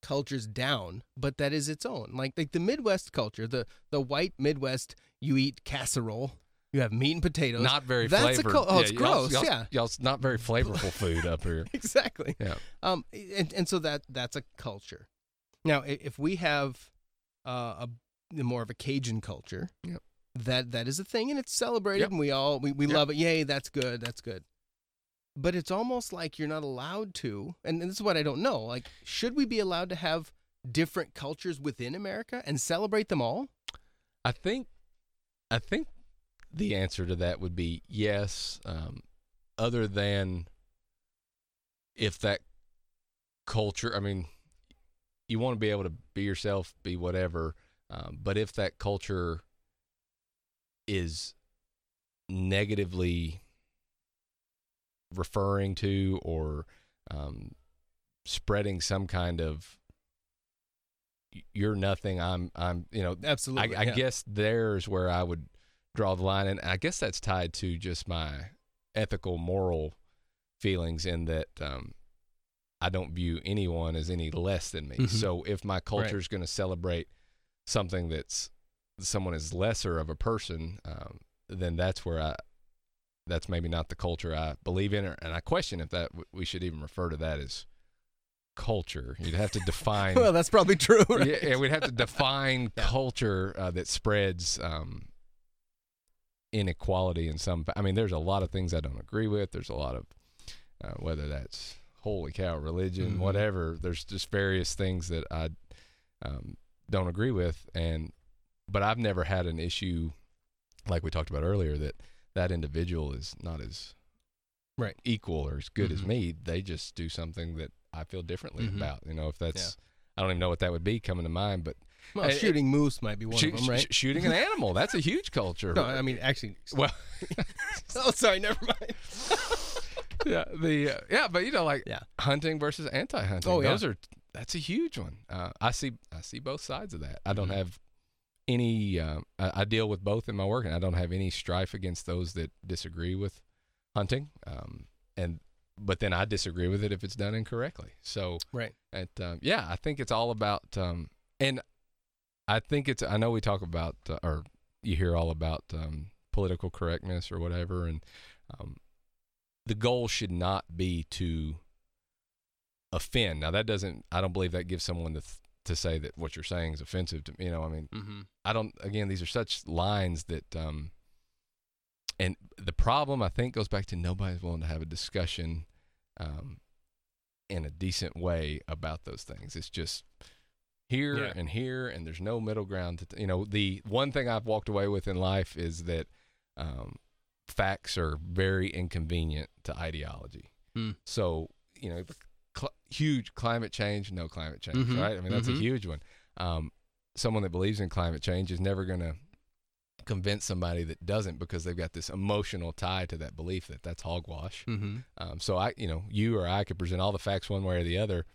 cultures down but that is its own like like the midwest culture the the white midwest you eat casserole you have meat and potatoes Not very That's a cul- oh, it's y'all's- gross, y'all's- yeah. Y'all's not very flavorful food up here. exactly Yeah. um and, and so that that's a culture now if we have uh, a more of a cajun culture Yep. That that is a thing and it's celebrated Yep. and we all we, we Yep. love it yay that's good that's good but it's almost like you're not allowed to and this is what i don't know like should we be allowed to have different cultures within america and celebrate them all I think, I think the answer to that would be yes. Um, other than if that culture, I mean, you want to be able to be yourself, be whatever. Um, but if that culture is negatively referring to or um, spreading some kind of you're nothing i'm i'm you know absolutely I, I yeah. guess there's where I would draw the line, and I guess that's tied to just my ethical, moral feelings in that um, I don't view anyone as any less than me. Mhm. So if my culture is going to celebrate something that's someone is lesser of a person, um, then that's where I that's maybe not the culture I believe in, or, and I question if that we should even refer to that as culture. You'd have to define well that's probably true right? yeah, yeah, we'd have to define Yeah. culture uh, that spreads um, inequality in some. I mean, there's a lot of things I don't agree with. There's a lot of uh, whether that's holy cow religion, Mhm. whatever. There's just various things that I um, don't agree with, and but I've never had an issue like we talked about earlier that that individual is not as Right. equal or as good as Mhm. me. They just do something that I feel differently Mhm. about. You know, if that's I don't even know what that would be coming to mind, but well Uh, shooting moose might be one shoot- of them right sh- shooting an animal that's a huge culture. no i mean actually well, oh sorry never mind yeah, the uh, yeah, but you know, like Yeah. hunting versus anti-hunting. Oh, yeah. those are that's a huge one. Uh, I see I see both sides of that. I don't Mhm. have any. Uh, I, I deal with both in my work, and I don't have any strife against those that disagree with hunting. Um, and but then I disagree with it if it's done incorrectly. So Right. it, um, yeah, I think it's all about, um, and I think it's. I know we talk about, uh, or you hear all about um, political correctness or whatever, and um, the goal should not be to offend. Now that doesn't. I don't believe that gives someone the th- to say that what you're saying is offensive to you know. I mean, Mm-hmm. I don't. Again, these are such lines that, um, and the problem I think goes back to nobody's willing to have a discussion, um, in a decent way about those things. It's just here Yeah. and here, and there's no middle ground. To, you know, the one thing I've walked away with in life is that um, facts are very inconvenient to ideology. Hmm. So you know, cl- huge climate change, no climate change, Mhm. right? I mean, that's Mhm. a huge one. Um, someone that believes in climate change is never going to convince somebody that doesn't because they've got this emotional tie to that belief that that's hogwash. Mm-hmm. Um, so I, you know, you or I could present all the facts one way or the other,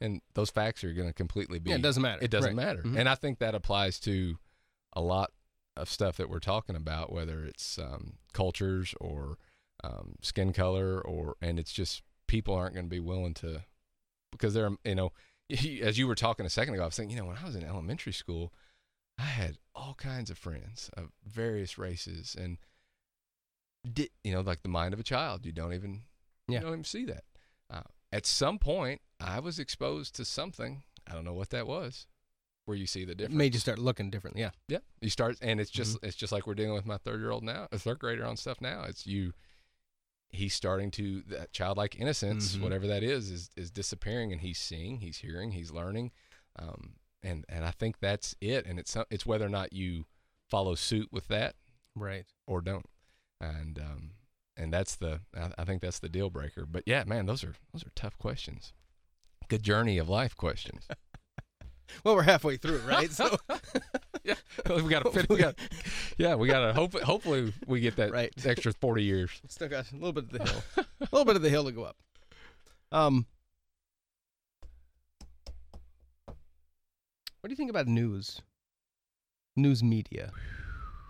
and those facts are going to completely be. Yeah, it doesn't matter. It doesn't Right. matter, Mhm. and I think that applies to a lot of stuff that we're talking about, whether it's um, cultures or um, skin color, or and it's just people aren't going to be willing to because they're you know as you were talking a second ago, I was thinking, you know, when I was in elementary school, I had all kinds of friends of various races, and did you know like the mind of a child? You don't even Yeah. you don't even see that. Uh, at some point, I was exposed to something. I don't know what that was. Where you see the It difference. made you start looking different. Yeah. Yeah, you start, and it's just Mm-hmm. it's just like we're dealing with my third year old now, a third grader on stuff now. It's you. He's starting to that childlike innocence, Mhm. whatever that is, is is disappearing, and he's seeing, he's hearing, he's learning, um, and and I think that's it. And it's it's whether or not you follow suit with that Right. or don't, and um, and that's the I, I think that's the deal breaker. But yeah, man, those are those are tough questions. Good journey of life questions. Well, we're halfway through, right? So yeah, we got to fit. We got, yeah, we got to hope. Hopefully, we get that Right. extra forty years. still got a little bit of the hill, a little bit of the hill to go up. Um, what do you think about news? News media.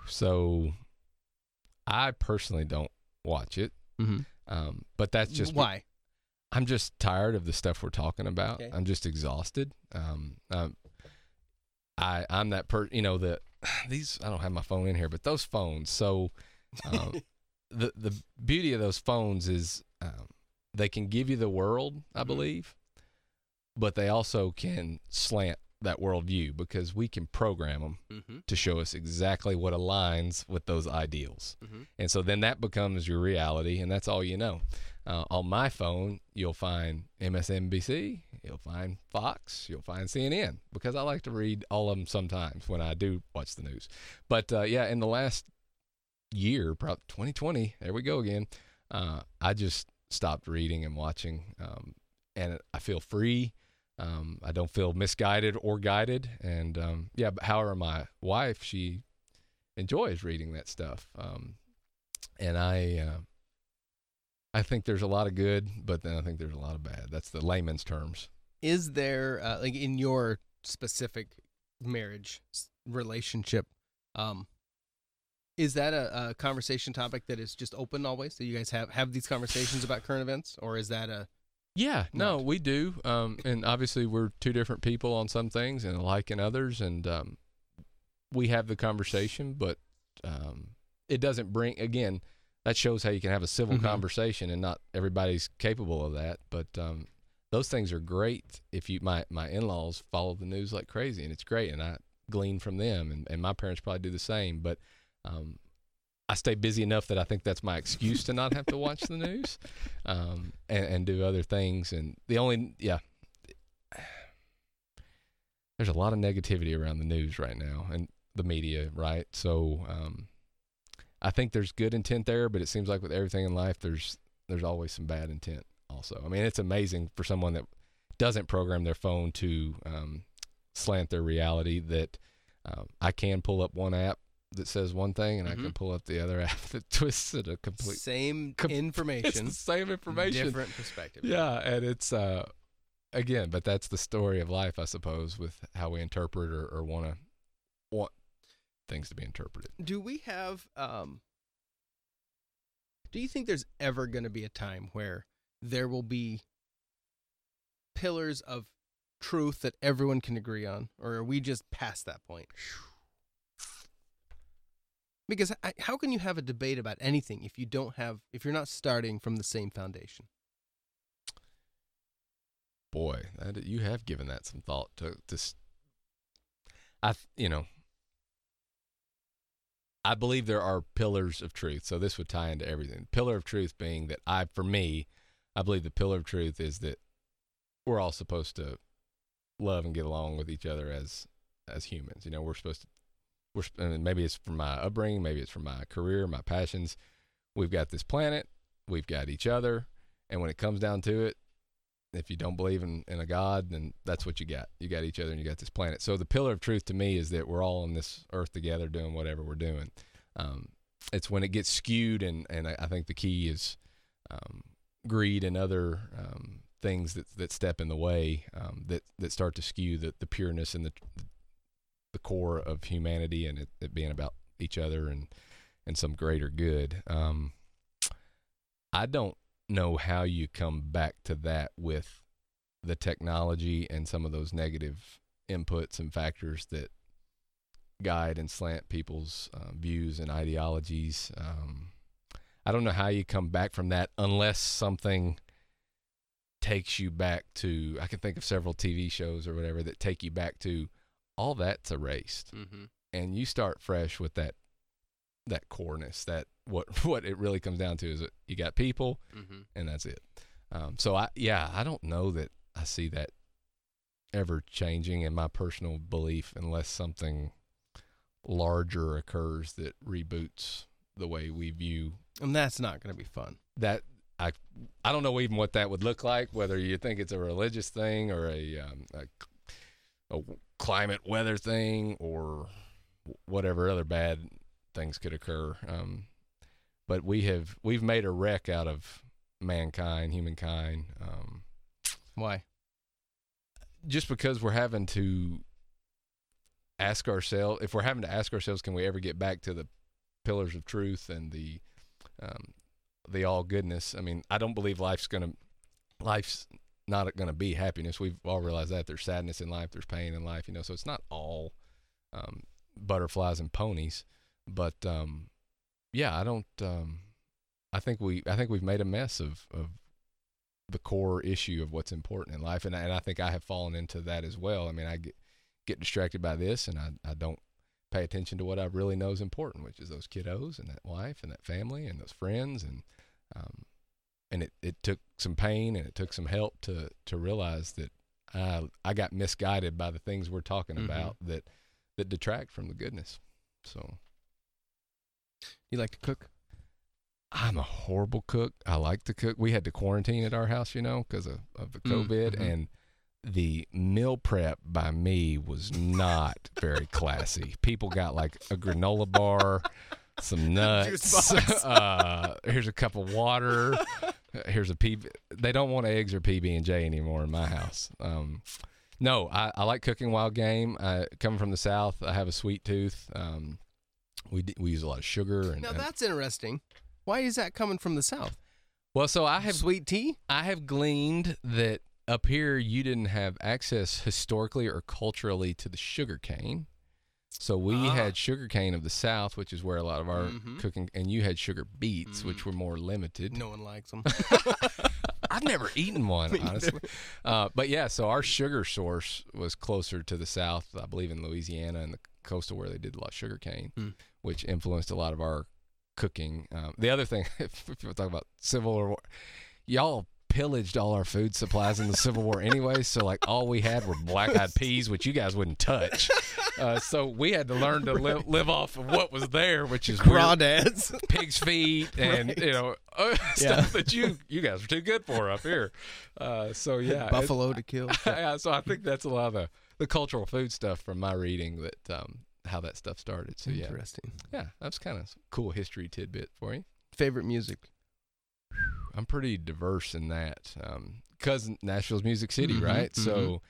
So, I personally don't watch it, Mm-hmm. um, but that's just why. I'm just tired of the stuff we're talking about. Okay. I'm just exhausted. Um, um, I I'm that per you know the these I don't have my phone in here, but those phones. So um, the the beauty of those phones is um, they can give you the world, I Mhm. believe, but they also can slant that worldview because we can program them Mm-hmm. to show us exactly what aligns with those ideals. Mm-hmm. And so then that becomes your reality, and that's all you know. Uh, on my phone, you'll find MSNBC, you'll find Fox, you'll find CNN, because I like to read all of them sometimes when I do watch the news. But uh, yeah, in the last year, probably 2020, there we go again, uh, I just stopped reading and watching, um, and I feel free. Um, I don't feel misguided or guided. And um, yeah, but however, my wife, she enjoys reading that stuff. Um, and I, uh, I think there's a lot of good, but then I think there's a lot of bad. That's the layman's terms. Is there uh, like in your specific marriage relationship? Um, is that a, a conversation topic that is just open always? So you guys have have these conversations about current events, or is that a Yeah, no, Not. we do. Um, and obviously, we're two different people on some things and alike in others. And um, we have the conversation, but um, it doesn't bring, again, that shows how you can have a civil Mhm. conversation and not everybody's capable of that. But um, those things are great if you, my, my in laws follow the news like crazy, and it's great. And I glean from them, and, and my parents probably do the same. But um, I stay busy enough that I think that's my excuse to not have to watch the news um, and, and do other things. And the only, yeah, there's a lot of negativity around the news right now and the media, right? So um, I think there's good intent there, but it seems like with everything in life, there's there's always some bad intent. Also, I mean, it's amazing for someone that doesn't program their phone to um, slant their reality that um, I can pull up one app that says one thing and I can Mhm. pull up the other app that twists it a complete same com- it's information, the same information different perspective? yeah and it's uh again, but that's the story of life, I suppose, with how we interpret or, or want to things to be interpreted. Do we have um Do you think there's ever going to be a time where there will be pillars of truth that everyone can agree on or are we just past that point? Because I, how can you have a debate about anything if you don't have if you're not starting from the same foundation? Boy, that, you have given that some thought to this. I, you know, I believe there are pillars of truth. So this would tie into everything. Pillar of truth being that I, for me, I believe the pillar of truth is that we're all supposed to love and get along with each other as as humans. You know, we're supposed to. We're and maybe it's from my upbringing, maybe it's from my career, my passions. We've got this planet, we've got each other, and when it comes down to it, if you don't believe in, in a God, then that's what you got. You got each other and you got this planet. So the pillar of truth to me is that we're all on this earth together doing whatever we're doing. Um, it's when it gets skewed, and, and I, I think the key is um, greed and other um, things that, that step in the way um, that, that start to skew the, the pureness and the, the core of humanity and it, it being about each other and, and some greater good. Um, I don't know how you come back to that with the technology and some of those negative inputs and factors that guide and slant people's uh, views and ideologies. Um, I don't know how you come back from that unless something takes you back to. I can think of several TV shows or whatever that take you back to all that's erased, Mm-hmm. and you start fresh with that that coreness. That what what it really comes down to is that you got people, Mm-hmm. and that's it. Um, so I yeah, I don't know that I see that ever changing in my personal belief unless something larger occurs that reboots the way we view And that's not going to be fun. that I I don't know even what that would look like. Whether you think it's a religious thing or a um, a, a climate weather thing or whatever other bad things could occur. Um, but we have we've made a wreck out of mankind, humankind, um, Why? just because we're having to ask ourselves if we're having to ask ourselves, can we ever get back to the pillars of truth and the um, the all goodness? I mean, I don't believe life's gonna life's not gonna be happiness. We've all realized that there's sadness in life, there's pain in life, you know. So it's not all um, butterflies and ponies, but um, yeah, I don't. Um, I think we I think we've made a mess of of the core issue of what's important in life, and I, and I think I have fallen into that as well. I mean, I get get distracted by this, and I I don't pay attention to what I really know is important, which is those kiddos and that wife and that family and those friends, and um, and it, it took some pain and it took some help to to realize that I I got misguided by the things we're talking Mhm. about that that detract from the goodness. So You like to cook? I'm a horrible cook. I like to cook. We had to quarantine at our house, you know, because of, of the Mm, COVID, mhm. and the meal prep by me was not very classy. People got like a granola bar, some nuts. Uh, here's a cup of water. Here's a PB. They don't want eggs or PB and J anymore in my house. Um, no, I, I like cooking wild game. I, coming from the south, I have a sweet tooth. Um, we d- we use a lot of sugar and, Now and that's interesting. Why is that coming from the south? well, so I have Sweet tea? I have gleaned that up here you didn't have access historically or culturally to the sugar cane. So we Ah. had sugar cane of the South, which is where a lot of our Mhm. cooking, and you had sugar beets, which Mm. were more limited. No one likes them. I've never eaten one, honestly. Uh, but yeah, so our sugar source was closer to the South, I believe in Louisiana and the coastal where they did a lot of sugar cane, Hmm. Which influenced a lot of our cooking. Um, the other thing, if people talk about Civil War, y'all pillaged all our food supplies in the Civil War anyway. So like all we had were black eyed peas, which you guys wouldn't touch. Uh, so we had to learn to live, live off of what was there, which is weird Crawdads. pig's feet and Right. you know uh, Yeah. stuff that you you guys are too good for up here. Uh, so yeah, Buffalo to kill. yeah, so I think that's a lot of the, the cultural food stuff from my reading that um, how that stuff started. So yeah, Interesting. yeah, that's kind of cool history tidbit for you. Favorite music? I'm pretty diverse in that Um, because Nashville's Music City, Mhm, right? So,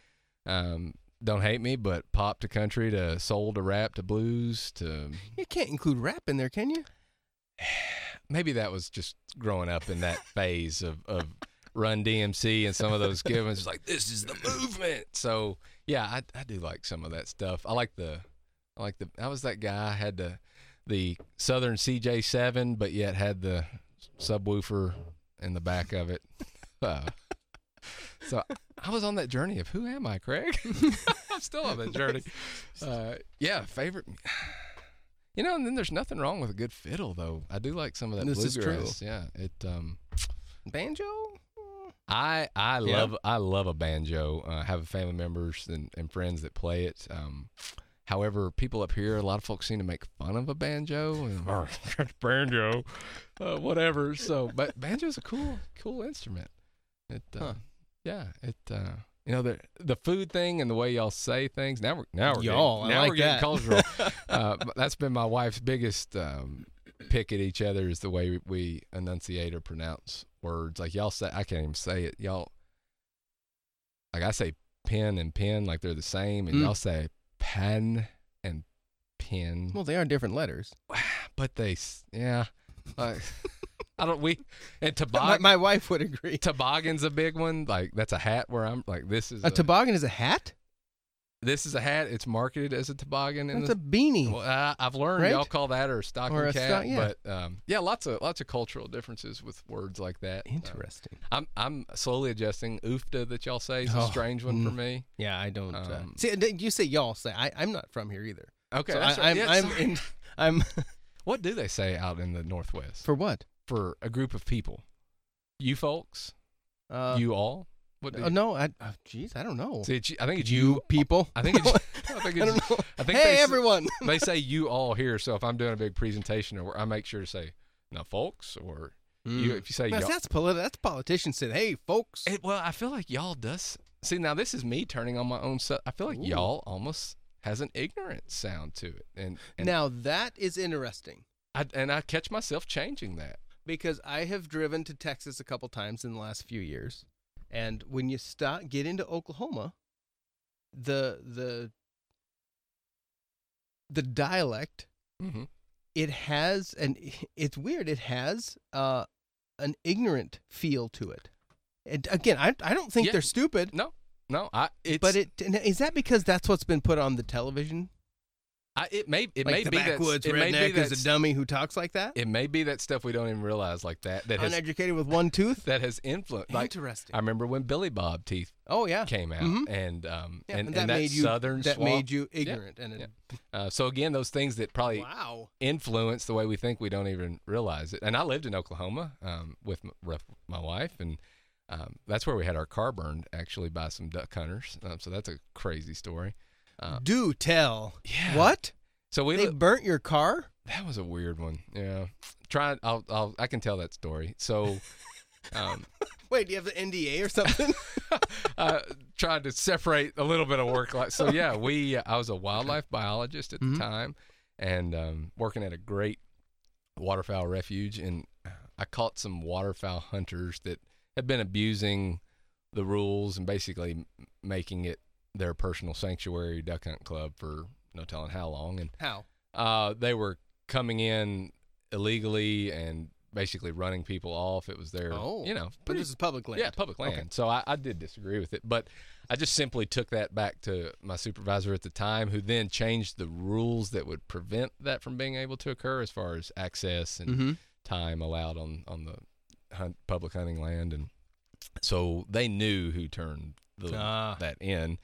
um, don't hate me, but pop to country to soul to rap to blues to You can't include rap in there, can you? maybe that was just growing up in that phase of, of Run DMC and some of those givens like this is the movement. So yeah, I, I do like some of that stuff. I like the like the I was that guy had the the Southern CJ7, but yet had the subwoofer in the back of it. Uh, so I was on that journey of who am I, Craig? I'm still on that journey. Uh, yeah, favorite. You know, and then there's nothing wrong with a good fiddle, though. I do like some of that This bluegrass. Yeah, it. Um, Banjo? I I Yeah. love I love a banjo. Uh, I have family members and, and friends that play it. Um, however, people up here, a lot of folks seem to make fun of a banjo. And, "Oh, banjo, uh, whatever. So, but banjo's a cool cool instrument. It, uh, Huh. yeah, it. Uh, you know the the food thing and the way y'all say things. Now we're now we're Y'all, getting, now like we're getting that. cultural. uh, that's been my wife's biggest um, pick at each other is the way we enunciate or pronounce words. Like y'all say, I can't even say it. Y'all, like I say pen and pen like they're the same, and Mm. y'all say pen and pin, Well, they are different letters. but they, yeah, like, I don't. We and My, toboggan. my wife would agree. toboggan's a big one. Like that's a hat where I'm like this is A toboggan is a hat? This is a hat. It's marketed as a toboggan That's a beanie. Well, uh, I've learned Right? y'all call that or a stocking Or a cap, stock- yeah. but um, yeah, lots of lots of cultural differences with words like that. Uh, Interesting. I'm I'm slowly adjusting. Oofta that y'all say is a Oh, strange one for mm. me. Yeah, I don't. uh, Um, see, you say y'all say. I, I'm not from here either. Okay, so I, right. I'm, I'm, in, I'm what do they say out in the Northwest for what? for a group of people? You folks, Uh, you all. What? Oh, no, I. Uh, Jeez, I don't know. see, it's, I think it's you you. people. I think it's. I think I don't know. I think hey, they, everyone. they say you all here. So if I'm doing a big presentation, or I make sure to say now, folks, or you. Mm. If you say That's, y'all, that's politi- That's politicians said, "Hey, folks." It, well, I feel like y'all does. See, now this is me turning on my own. Su- I feel like Ooh. y'all almost has an ignorant sound to it, and and now that is interesting I and I catch myself changing that. because I have driven to Texas a couple times in the last few years, and when you start get into Oklahoma, the the the dialect Mm-hmm. it has an it's weird it has uh an ignorant feel to it and again i, I don't think Yeah. they're stupid No, no, I. It's, but it is that because that's what's been put on the television I, it may it like may the be that backwoods it may be redneck is a dummy who talks like that it may be that stuff we don't even realize like that that has uneducated with one tooth that has influenced. Like interesting I remember when Billy Bob teeth oh yeah came out, Mhm. and um Yeah, and, and and that that made you southern that swamp. made you ignorant and yeah. Uh, so again, those things that probably wow influence the way we think we don't even realize it. And I lived in Oklahoma um, with m- with my wife, and um, that's where we had our car burned actually by some duck hunters. Um, so that's a crazy story. Uh, do tell yeah. what So we they li- burnt your car that was a weird one. Yeah. Try. I'll. I'll. I can tell that story. So. Um, wait do you have the nda or something uh, tried to separate a little bit of work life. So yeah, we. I was a wildlife biologist at Mhm. the time, and um, working at a great waterfowl refuge, and I caught some waterfowl hunters that had been abusing the rules and basically making it their personal sanctuary duck hunt club for no telling how long, and how uh, they were coming in illegally and basically running people off. It was their, Oh. you know, but pretty this is public land yeah, public land. Okay. So I, I did disagree with it, but I just simply took that back to my supervisor at the time, who then changed the rules that would prevent that from being able to occur, as far as access and mm-hmm. time allowed on on the hunt, public hunting land, and so they knew who turned the, Ah. that in.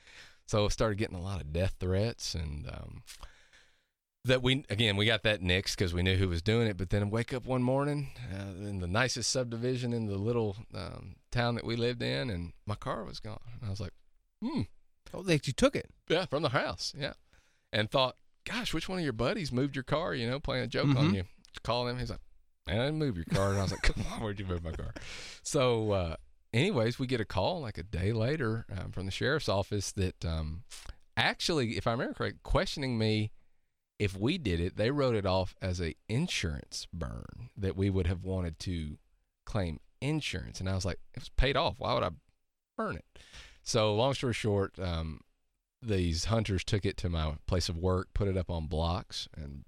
So I started getting a lot of death threats and. Um, that we again we got that nixed because we knew who was doing it but then wake up one morning uh, in the nicest subdivision in the little um, town that we lived in and my car was gone and i was like hmm oh they you took it yeah from the house yeah and thought gosh which one of your buddies moved your car you know playing a joke Mhm. on you call him he's like man i didn't move your car and i was like come on where'd you move my car so uh, anyways we get a call like a day later um, from the sheriff's office that um, actually if i remember correct questioning me if we did it, they wrote it off as a insurance burn that we would have wanted to claim insurance. And I was like, it was paid off. Why would I burn it. So long story short, um, these hunters took it to my place of work, put it up on blocks, and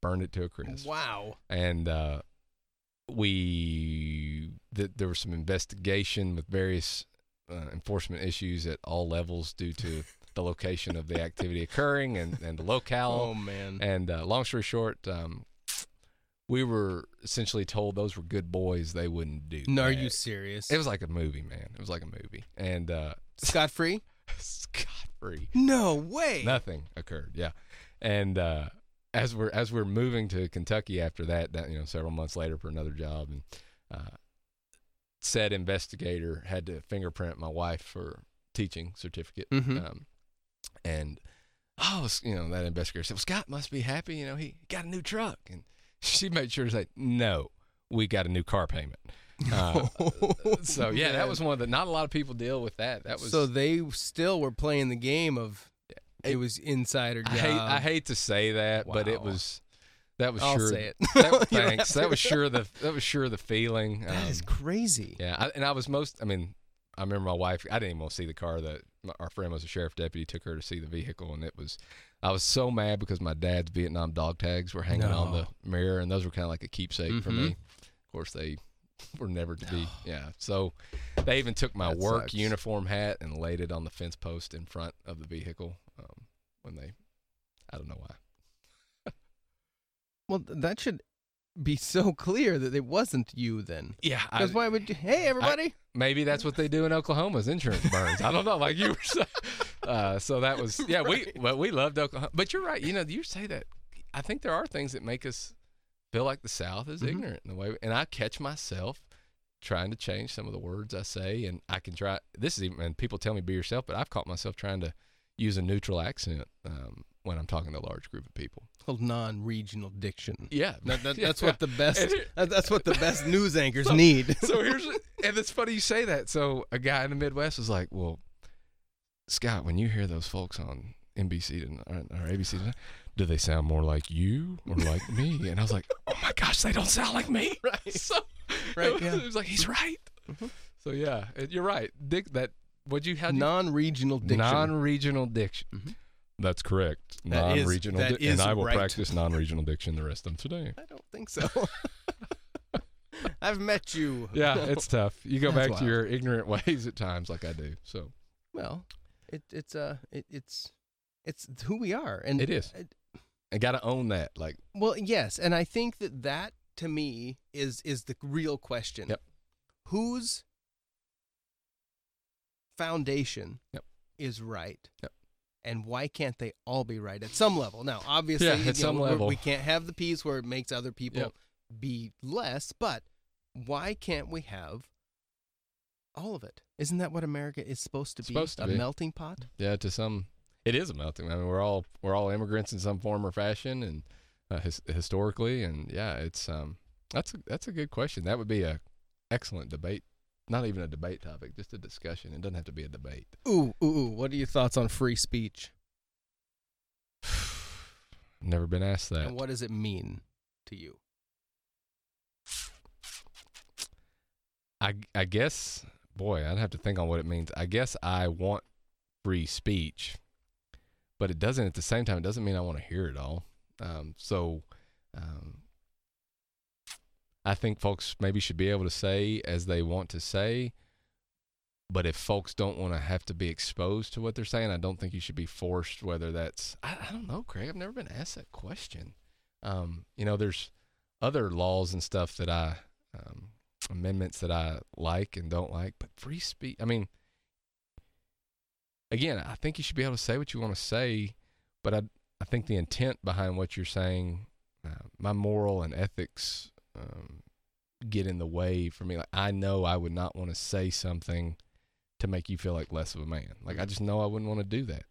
burned it to a crisp. Wow. And uh, we th- there was some investigation with various uh, enforcement issues at all levels due to the location of the activity occurring and, and the locale. Oh man. And uh, long story short, um, we were essentially told those were good boys; they wouldn't do. No, are you serious? It was like a movie, man. It was like a movie, and uh, Scot free? scot free. No way. Nothing occurred. Yeah, and uh, as we're as we're moving to Kentucky after that, that you know, several months later for another job, and uh, said investigator had to fingerprint my wife for teaching certificate, Mhm. um, and oh, you know, that investigator said, "Well, Scott must be happy. You know, he got a new truck," and she made sure to say, "No, we got a new car payment." Uh, so yeah, that was one of the. Not a lot of people deal with that. That was so they still were playing the game of it, It- was insider job. I hate I hate to say that, but it was that was sure. I'll sure. say it. That, thanks. That was sure the that was sure the feeling. That is um, crazy. yeah, I, and I was most. I mean, I remember my wife. I didn't even want to see the car. That my, our friend was a sheriff deputy. Took her to see the vehicle, and it was. I was so mad because my dad's Vietnam dog tags were hanging on the mirror, and those were kind of like a keepsake for Mhm. me. Of course, they were never to be. Yeah, so they even took my That work sucks. uniform hat and laid it on the fence post in front of the vehicle um, when they. I don't know why. Well, that should be so clear that it wasn't you then. Yeah, Because why would you? Hey, everybody. maybe that's what they do in Oklahoma's insurance burns. I don't know, like you were saying. Uh, so that was yeah. We well, we loved Oklahoma, but you're right. You know, you say that. I think there are things that make us feel like the South is Mhm. ignorant in the way, and I catch myself trying to change some of the words I say, and I can try. This is even, and people tell me be yourself, but I've caught myself trying to use a neutral accent um, when I'm talking to a large group of people. Called non-regional diction. Yeah, That, that, that's what the best. that's what the best news anchors So- need. so here's and it's funny you say that. So a guy in the Midwest was like, "Well, Scott, when you hear those folks on NBC tonight, or ABC, tonight, do they sound more like you or like me?" And I was like, "Oh my gosh, they don't sound like me." Right. So Right, it was, yeah. it was like he's right. Mhm. So yeah, it, you're right. Dick, that would you have non-regional diction. non-regional diction? Mhm. That's correct. That is- non-regional, that di- is and I will right. practice non-regional diction the rest of today. I don't think so. I've met you. Yeah, it's tough. You go That's back wild. to your ignorant ways at times, like I do. So well, it, it's uh, it, it's it's who we are, and It is. it- I got to own that. Like, well, yes, and I think that that to me is is the real question. Yep. Whose foundation Yep. is right? Yep. And why can't they all be right at some level? Now, obviously, Yeah, at know, some we're- level. we can't have the piece where it makes other people Yep. be less, but why can't we have all of it? Isn't that what America is supposed to be? Supposed to a be. melting pot? yeah, to some, it is a melting. I mean, we're all we're all immigrants in some form or fashion, and uh, his, historically, and yeah, it's um, that's a, that's a good question. That would be a excellent debate. Not even a debate topic, just a discussion. It doesn't have to be a debate. Ooh, ooh, ooh. What are your thoughts on free speech? Never been asked that. And what does it mean to you? I I guess, boy, I'd have to think on what it means. I guess I want free speech, but it doesn't. At the same time, it doesn't mean I want to hear it all. Um, so, um, I think folks maybe should be able to say as they want to say. But if folks don't want to have to be exposed to what they're saying, I don't think you should be forced. Whether that's I, I don't know, Craig. I've never been asked that question. Um, you know, there's other laws and stuff that I um, amendments that I like and don't like, but free speech. I mean, again, I think you should be able to say what you want to say, but I I think the intent behind what you're saying, uh, my moral and ethics um, get in the way for me. Like I know I would not want to say something to make you feel like less of a man. Like I just know I wouldn't want to do that.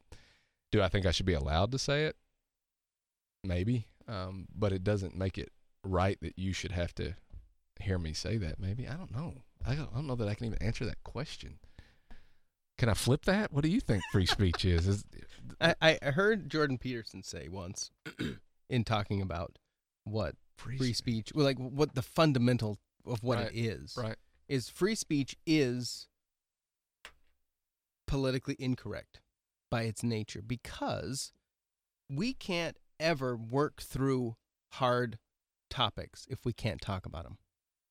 Do I think I should be allowed to say it? Maybe, um, but it doesn't make it right that you should have to hear me say that. Maybe I don't know. I don't, I don't know that I can even answer that question. Can I flip that? What do you think free speech is? Is I, I I heard Jordan Peterson say once in talking about what free, free speech, well, like what the fundamental of what Right, it is, right? is free speech is politically incorrect by its nature because we can't ever work through hard topics if we can't talk about them.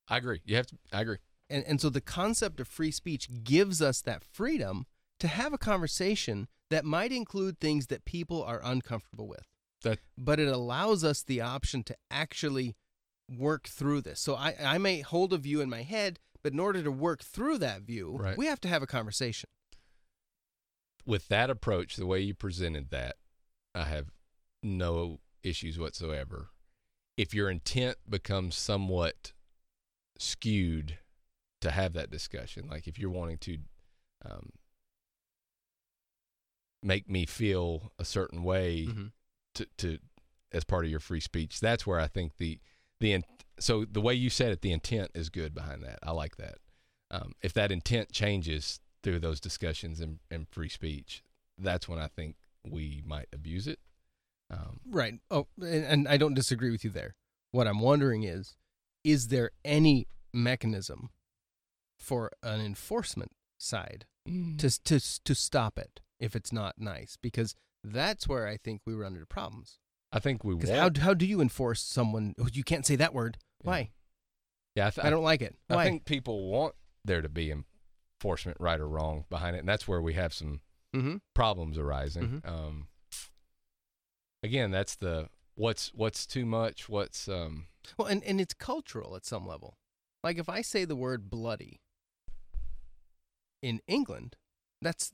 I agree. You have to. I agree. And and so the concept of free speech gives us that freedom to have a conversation that might include things that people are uncomfortable with. That But it allows us the option to actually work through this. So I, I may hold a view in my head, but in order to work through that view, Right. we have to have a conversation. with that approach, the way you presented that, I have no issues whatsoever. If your intent becomes somewhat skewed to have that discussion, like if you're wanting to um, make me feel a certain way Mhm. To, to as part of your free speech, that's where I think the the in, so the way you said it, the intent is good behind that. I like that. Um, if that intent changes through those discussions and, and free speech, that's when I think we might abuse it. Um, Right. Oh, and, and I don't disagree with you there. What I'm wondering is, is there any mechanism for an enforcement side to to to stop it if it's not nice? Because that's where I think we run into problems. I think we Because how how do you enforce someone? Oh, you can't say that word. Yeah. Why? yeah, I, th- I don't like it. Why? I think people want there to be enforcement, right or wrong, behind it, and that's where we have some mm-hmm. problems arising. Um, again, that's the what's what's too much. What's um, Well, and, and it's cultural at some level. Like if I say the word bloody in England, that's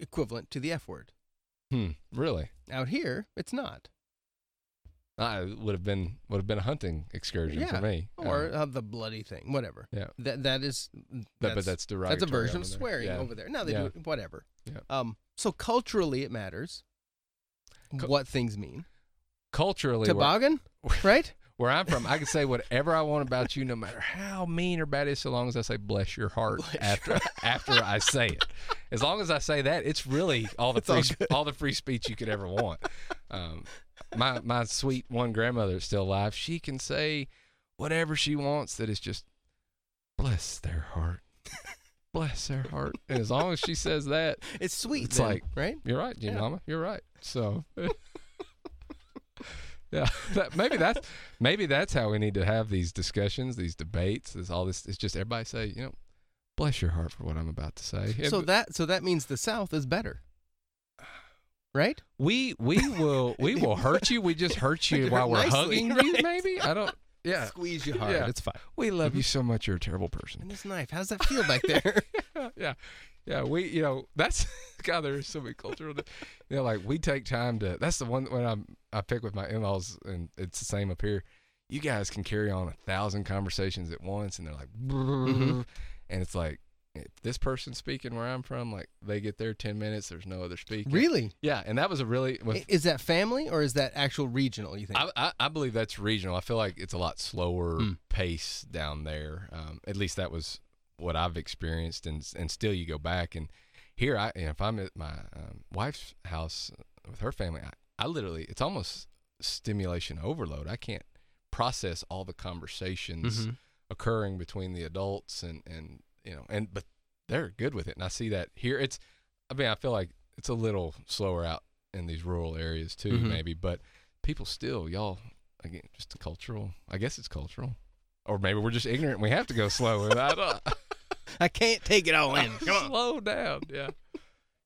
equivalent to the F word. Hmm, really. Out here, it's not. I would have been would have been a hunting excursion Yeah, for me. Or Um, the bloody thing, whatever. yeah, That that is That- but that's derogatory That's a version of swearing Yeah. over there. No, they Yeah. do whatever. Yeah. Um. So culturally, it matters what things mean. culturally, Toboggan, right? Where I'm from, I can say whatever I want about you, no matter how mean or bad it is, so long as I say "bless your heart" Bless your after after I say it. As long as I say that, it's really all the It's all free sp- all the free speech you could ever want. Um, my my sweet one grandmother is still alive. She can say whatever she wants. That is just bless their heart, bless their heart. And as long as she says that, It's sweet. It's then, like- right. You're right, Jim Yeah. Mama. You're right. So, yeah, that, maybe that's maybe that's how we need to have these discussions, these debates. Is all this? It's just everybody say, you know, bless your heart for what I'm about to say. So And that so that means the South is better, right? we we will we will hurt you. We just hurt you while we're nicely, hugging you. Maybe I don't. Yeah, Squeeze you hard. Yeah. It's fine. we love mm-hmm. you so much. You're a terrible person. And this knife, how's that feel back there? yeah, yeah. We, you know, that's God. There's so many cultural. You know, like we take time to. That's the one when I'm I pick with my in-laws, and it's the same up here. You guys can carry on a thousand conversations at once, and they're like, Mhm. and it's like this person's speaking where I'm from, like they get their ten minutes. There's no other speaking. really? Yeah, and that was a really. With, Is that family or is that actual regional? You think? I, I, I believe that's regional. I feel like it's a lot slower Hmm. pace down there. Um, at least that was what I've experienced, and and still you go back and here I you know, if I'm at my um, wife's house with her family, I, I literally it's almost stimulation overload. I can't process all the conversations Mhm. occurring between the adults and and you know and but they're good with it, and I see that here. It's I mean I feel like it's a little slower out in these rural areas too, Mhm. maybe, but people still y'all again just cultural. I guess it's cultural, or maybe we're just ignorant. and We have to go slow. I don't, I can't take it all in. Come on. slow down. Yeah.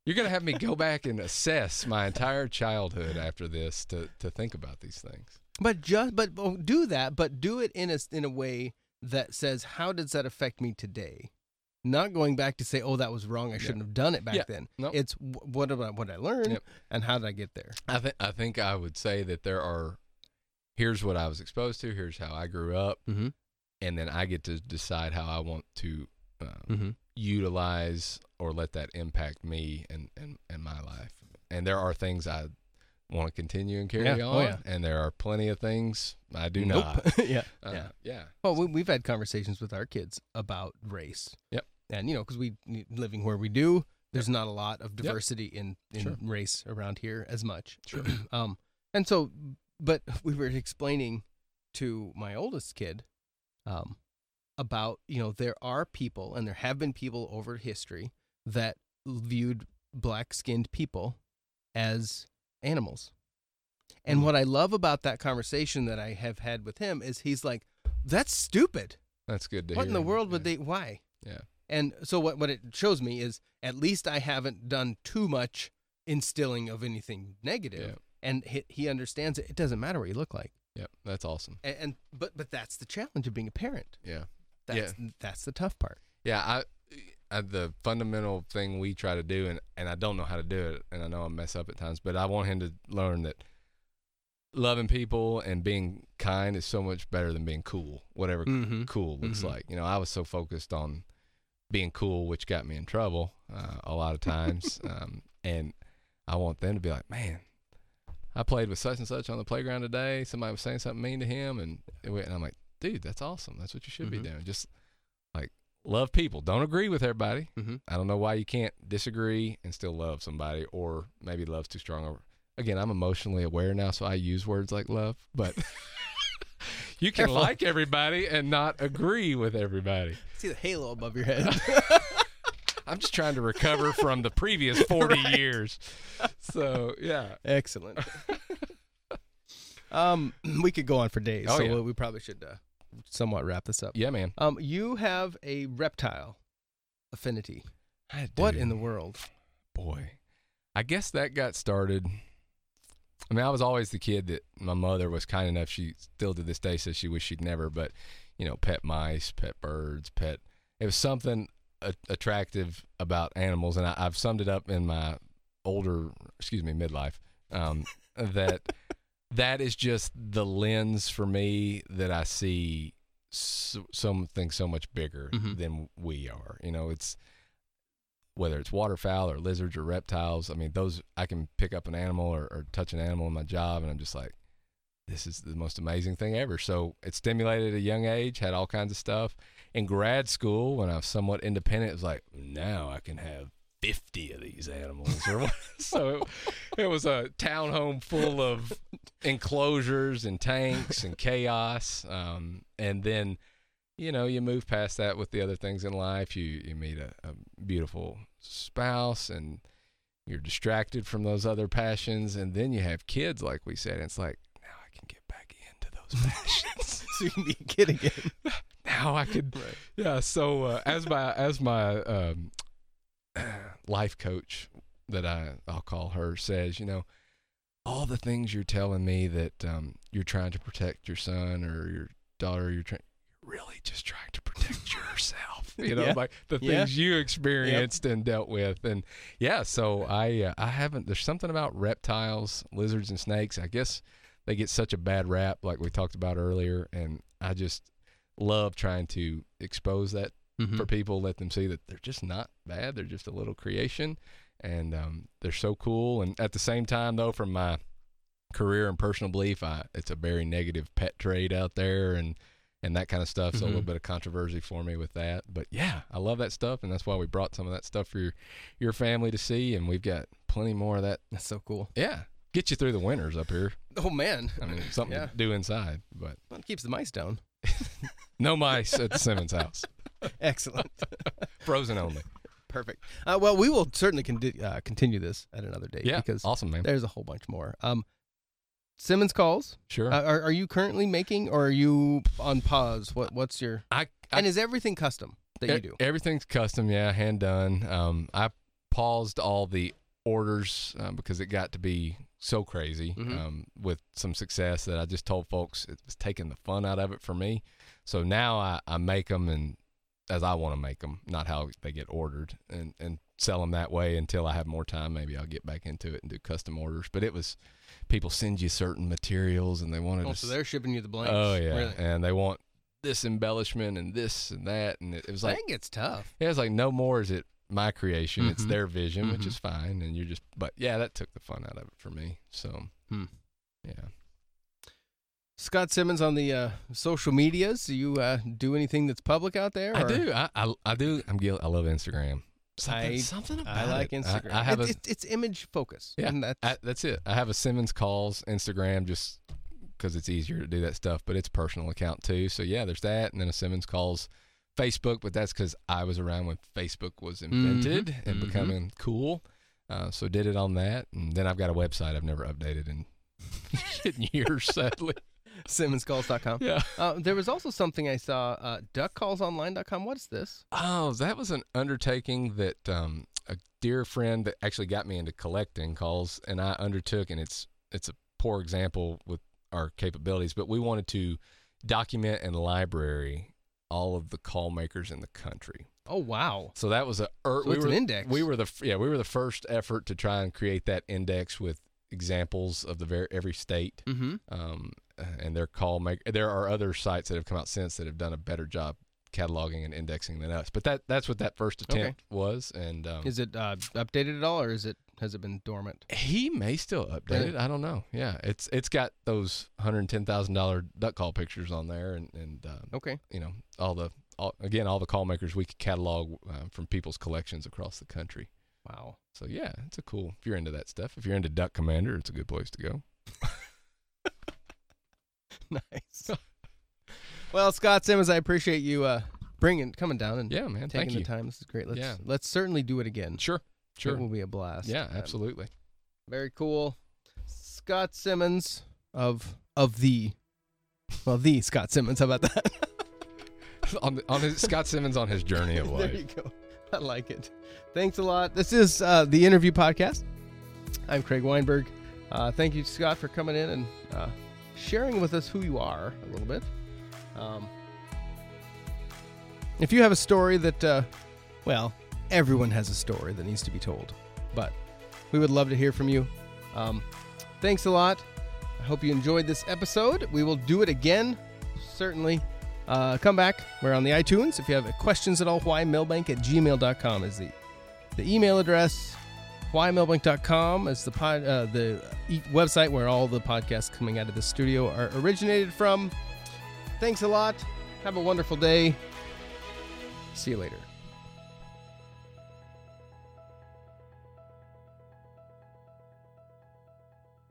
You're gonna have me go back and assess my entire childhood after this to, to think about these things. But just but oh, do that, but do it in a in a way that says, how does that affect me today? Not going back to say, oh, that was wrong. I shouldn't have done it back Yeah. then. Nope. It's what did I, what I learn, Yep. and how did I get there? I think I think I would say that there are. Here's what I was exposed to. Here's how I grew up, Mm-hmm. and then I get to decide how I want to um, Mm-hmm. utilize or let that impact me and and, and my life. And there are things I want to continue and carry Yeah. on, Oh, yeah. and there are plenty of things I do nope. not. yeah. Uh, yeah. yeah. Well, we, we've had conversations with our kids about race. Yep. And you know, because we living where we do, there's not a lot of diversity in in Sure. race around here as much. Sure. um, and so, but we were explaining to my oldest kid, um, about you know there are people and there have been people over history that viewed black skinned people as animals. And Mhm. what I love about that conversation that I have had with him is he's like, that's stupid. That's good to What hear. in the world would they, why? Yeah. And so what, what it shows me is at least I haven't done too much instilling of anything negative. Yeah. And he, he understands it. It doesn't matter what you look like. Yep, that's awesome. And, and but but that's the challenge of being a parent. Yeah. That's that's the tough part. Yeah, I, I the fundamental thing we try to do, and and I don't know how to do it, and I know I mess up at times, but I want him to learn that loving people and being kind is so much better than being cool, whatever Mm-hmm. cool looks Mhm. like. You know, I was so focused on being cool, which got me in trouble uh, a lot of times, um, and I want them to be like, man. I played with such and such on the playground today. Somebody was saying something mean to him, and, it went- and I'm like, dude, that's awesome. That's what you should Mhm. be doing. Just like love people. Don't agree with everybody. Mhm. I don't know why you can't disagree and still love somebody, or maybe love's too strong. Or again, I'm emotionally aware now, so I use words like love, but you can Careful. like everybody and not agree with everybody. See the halo above your head. I'm just trying to recover from the previous 40 years. So yeah, Excellent. um, we could go on for days, Oh, so yeah. we, we probably should uh, somewhat wrap this up. yeah, man. Um, you have a reptile affinity. I What in the world? boy i guess that got started i mean i was always the kid that my mother was kind enough she still to this day says she wished she'd never but you know pet mice pet birds pet it was something a- attractive about animals and I, i've summed it up in my older excuse me midlife um, that that is just the lens for me that i see so, something so much bigger Mhm. than we are you know it's whether it's waterfowl or lizards or reptiles. I mean, those I can pick up an animal or, or touch an animal in my job, and I'm just like, this is the most amazing thing ever. So it stimulated at a young age, had all kinds of stuff. In grad school, when I was somewhat independent, it was like, now I can have 50 of these animals. So it, it was a townhome full of enclosures and tanks and chaos. Um, and then you know, you move past that with the other things in life. You you meet a, a beautiful spouse, and you're distracted from those other passions, and then you have kids, like we said. And it's like now I can get back into those passions. So you can be a kid again. now I could, yeah. So uh, as my as my um, life coach that I I'll call her says, you know, all the things you're telling me that um, you're trying to protect your son or your daughter, you're trying. You're really just trying to protect yourself, you know, Yeah. like the Yeah. things you experienced and dealt with, and yeah. So I uh, I haven't. There's something about reptiles, lizards, and snakes. I guess they get such a bad rap, like we talked about earlier, and I just love trying to expose that Mhm. for people, let them see that they're just not bad. They're just a little creation, and um, they're so cool. And at the same time, though, from my career and personal belief, I, it's a very negative pet trade out there, and and that kind of stuff. So a little Mhm. bit of controversy for me with that. But yeah, I love that stuff, and that's why we brought some of that stuff for your your family to see, and we've got plenty more of that. That's so cool. Yeah, get you through the winters up here. Oh man, I mean, something Yeah. to do inside, but Well, it keeps the mice down. no mice at the Simmons house. Excellent. Frozen only. Perfect. Uh, well, we will certainly con- uh, continue this at another date Yeah, because awesome, man. there's a whole bunch more. Um, Simmons calls. Sure. Uh, are, are you currently making, or are you on pause? What What's your I, I and is everything custom that E- you do? Everything's custom, yeah, hand done. Um, I paused all the orders uh, because it got to be so crazy Mhm. um, with some success that I just told folks it was taking the fun out of it for me. So now I, I make them and as I want to make them, not how they get ordered, and and sell them that way until I have more time. Maybe I'll get back into it and do custom orders. But it was people send you certain materials and they wanted Oh, to so they're shipping you the blanks. Oh yeah, Really? and they want this embellishment and this and that, and it, it was like that gets tough. yeah, it's like no more is it my creation; it's Mhm. their vision, which Mhm. is fine, and you're just. But yeah, that took the fun out of it for me. So Hmm. yeah, Scott Simmons on the uh, social medias. Do you uh, do anything that's public out there? I do. I, I I do. I'm guilty. I love Instagram. Something, I- something about I like it. Instagram. I, I have it's, a. it's, it's image focus. Yeah, and that's, I, that's it. I have a Simmons calls Instagram just because it's easier to do that stuff, but it's a personal account too. So yeah, there's that, and then a Simmons calls Facebook, but that's because I was around when Facebook was invented and mhm. becoming cool. Uh, so did it on that, and then I've got a website I've never updated in, in years, sadly. SimmonsCalls.com. Yeah. Uh, there was also something I saw, uh, duckcallsonline.com. What is this? Oh, that was an undertaking that um, a dear friend that actually got me into collecting calls, and I undertook, and it's it's a poor example with our capabilities, but we wanted to document and library all of the call makers in the country. Oh, wow. So that was a er, So we were an index. we were the yeah we were the first effort to try and create that index with examples of the very every state Mm-hmm. um, and their call make. There are other sites that have come out since that have done a better job cataloging and indexing than us. But that that's what that first Okay. attempt was, and um, Is it uh, updated at all, or is it has it been dormant? he may still update it. I don't know. Yeah, it's it's got those hundred ten thousand dollar duck call pictures on there, and and um, Okay. you know all the all, again all the call makers we could catalog uh, from people's collections across the country. Wow. So yeah, it's a cool. If you're into that stuff, if you're into Duck Commander, it's a good place to go. nice. well, Scott Simmons, I appreciate you uh, bringing coming down and Yeah, man. taking the you. time. This is great. Let's Yeah. let's certainly do it again. Sure. Sure. It will be a blast. Yeah, Um, absolutely. Very cool. Scott Simmons of of the well, the Scott Simmons. How about that? on the, on his Scott Simmons on his journey of life. there you go. I like it. Thanks a lot. This is uh, the interview podcast. I'm Craig Weinberg. Uh, thank you, Scott, for coming in and uh, sharing with us who you are a little bit. Um, if you have a story that, uh, well, everyone has a story that needs to be told, but we would love to hear from you. Um, thanks a lot. I hope you enjoyed this episode. We will do it again, certainly. Uh, come back. We're on the iTunes. If you have questions at all, whymilbank at gmail.com is the, the email address. Whymilbank.com is the pod, uh, the website where all the podcasts coming out of the studio are originated from. Thanks a lot. Have a wonderful day. See you later.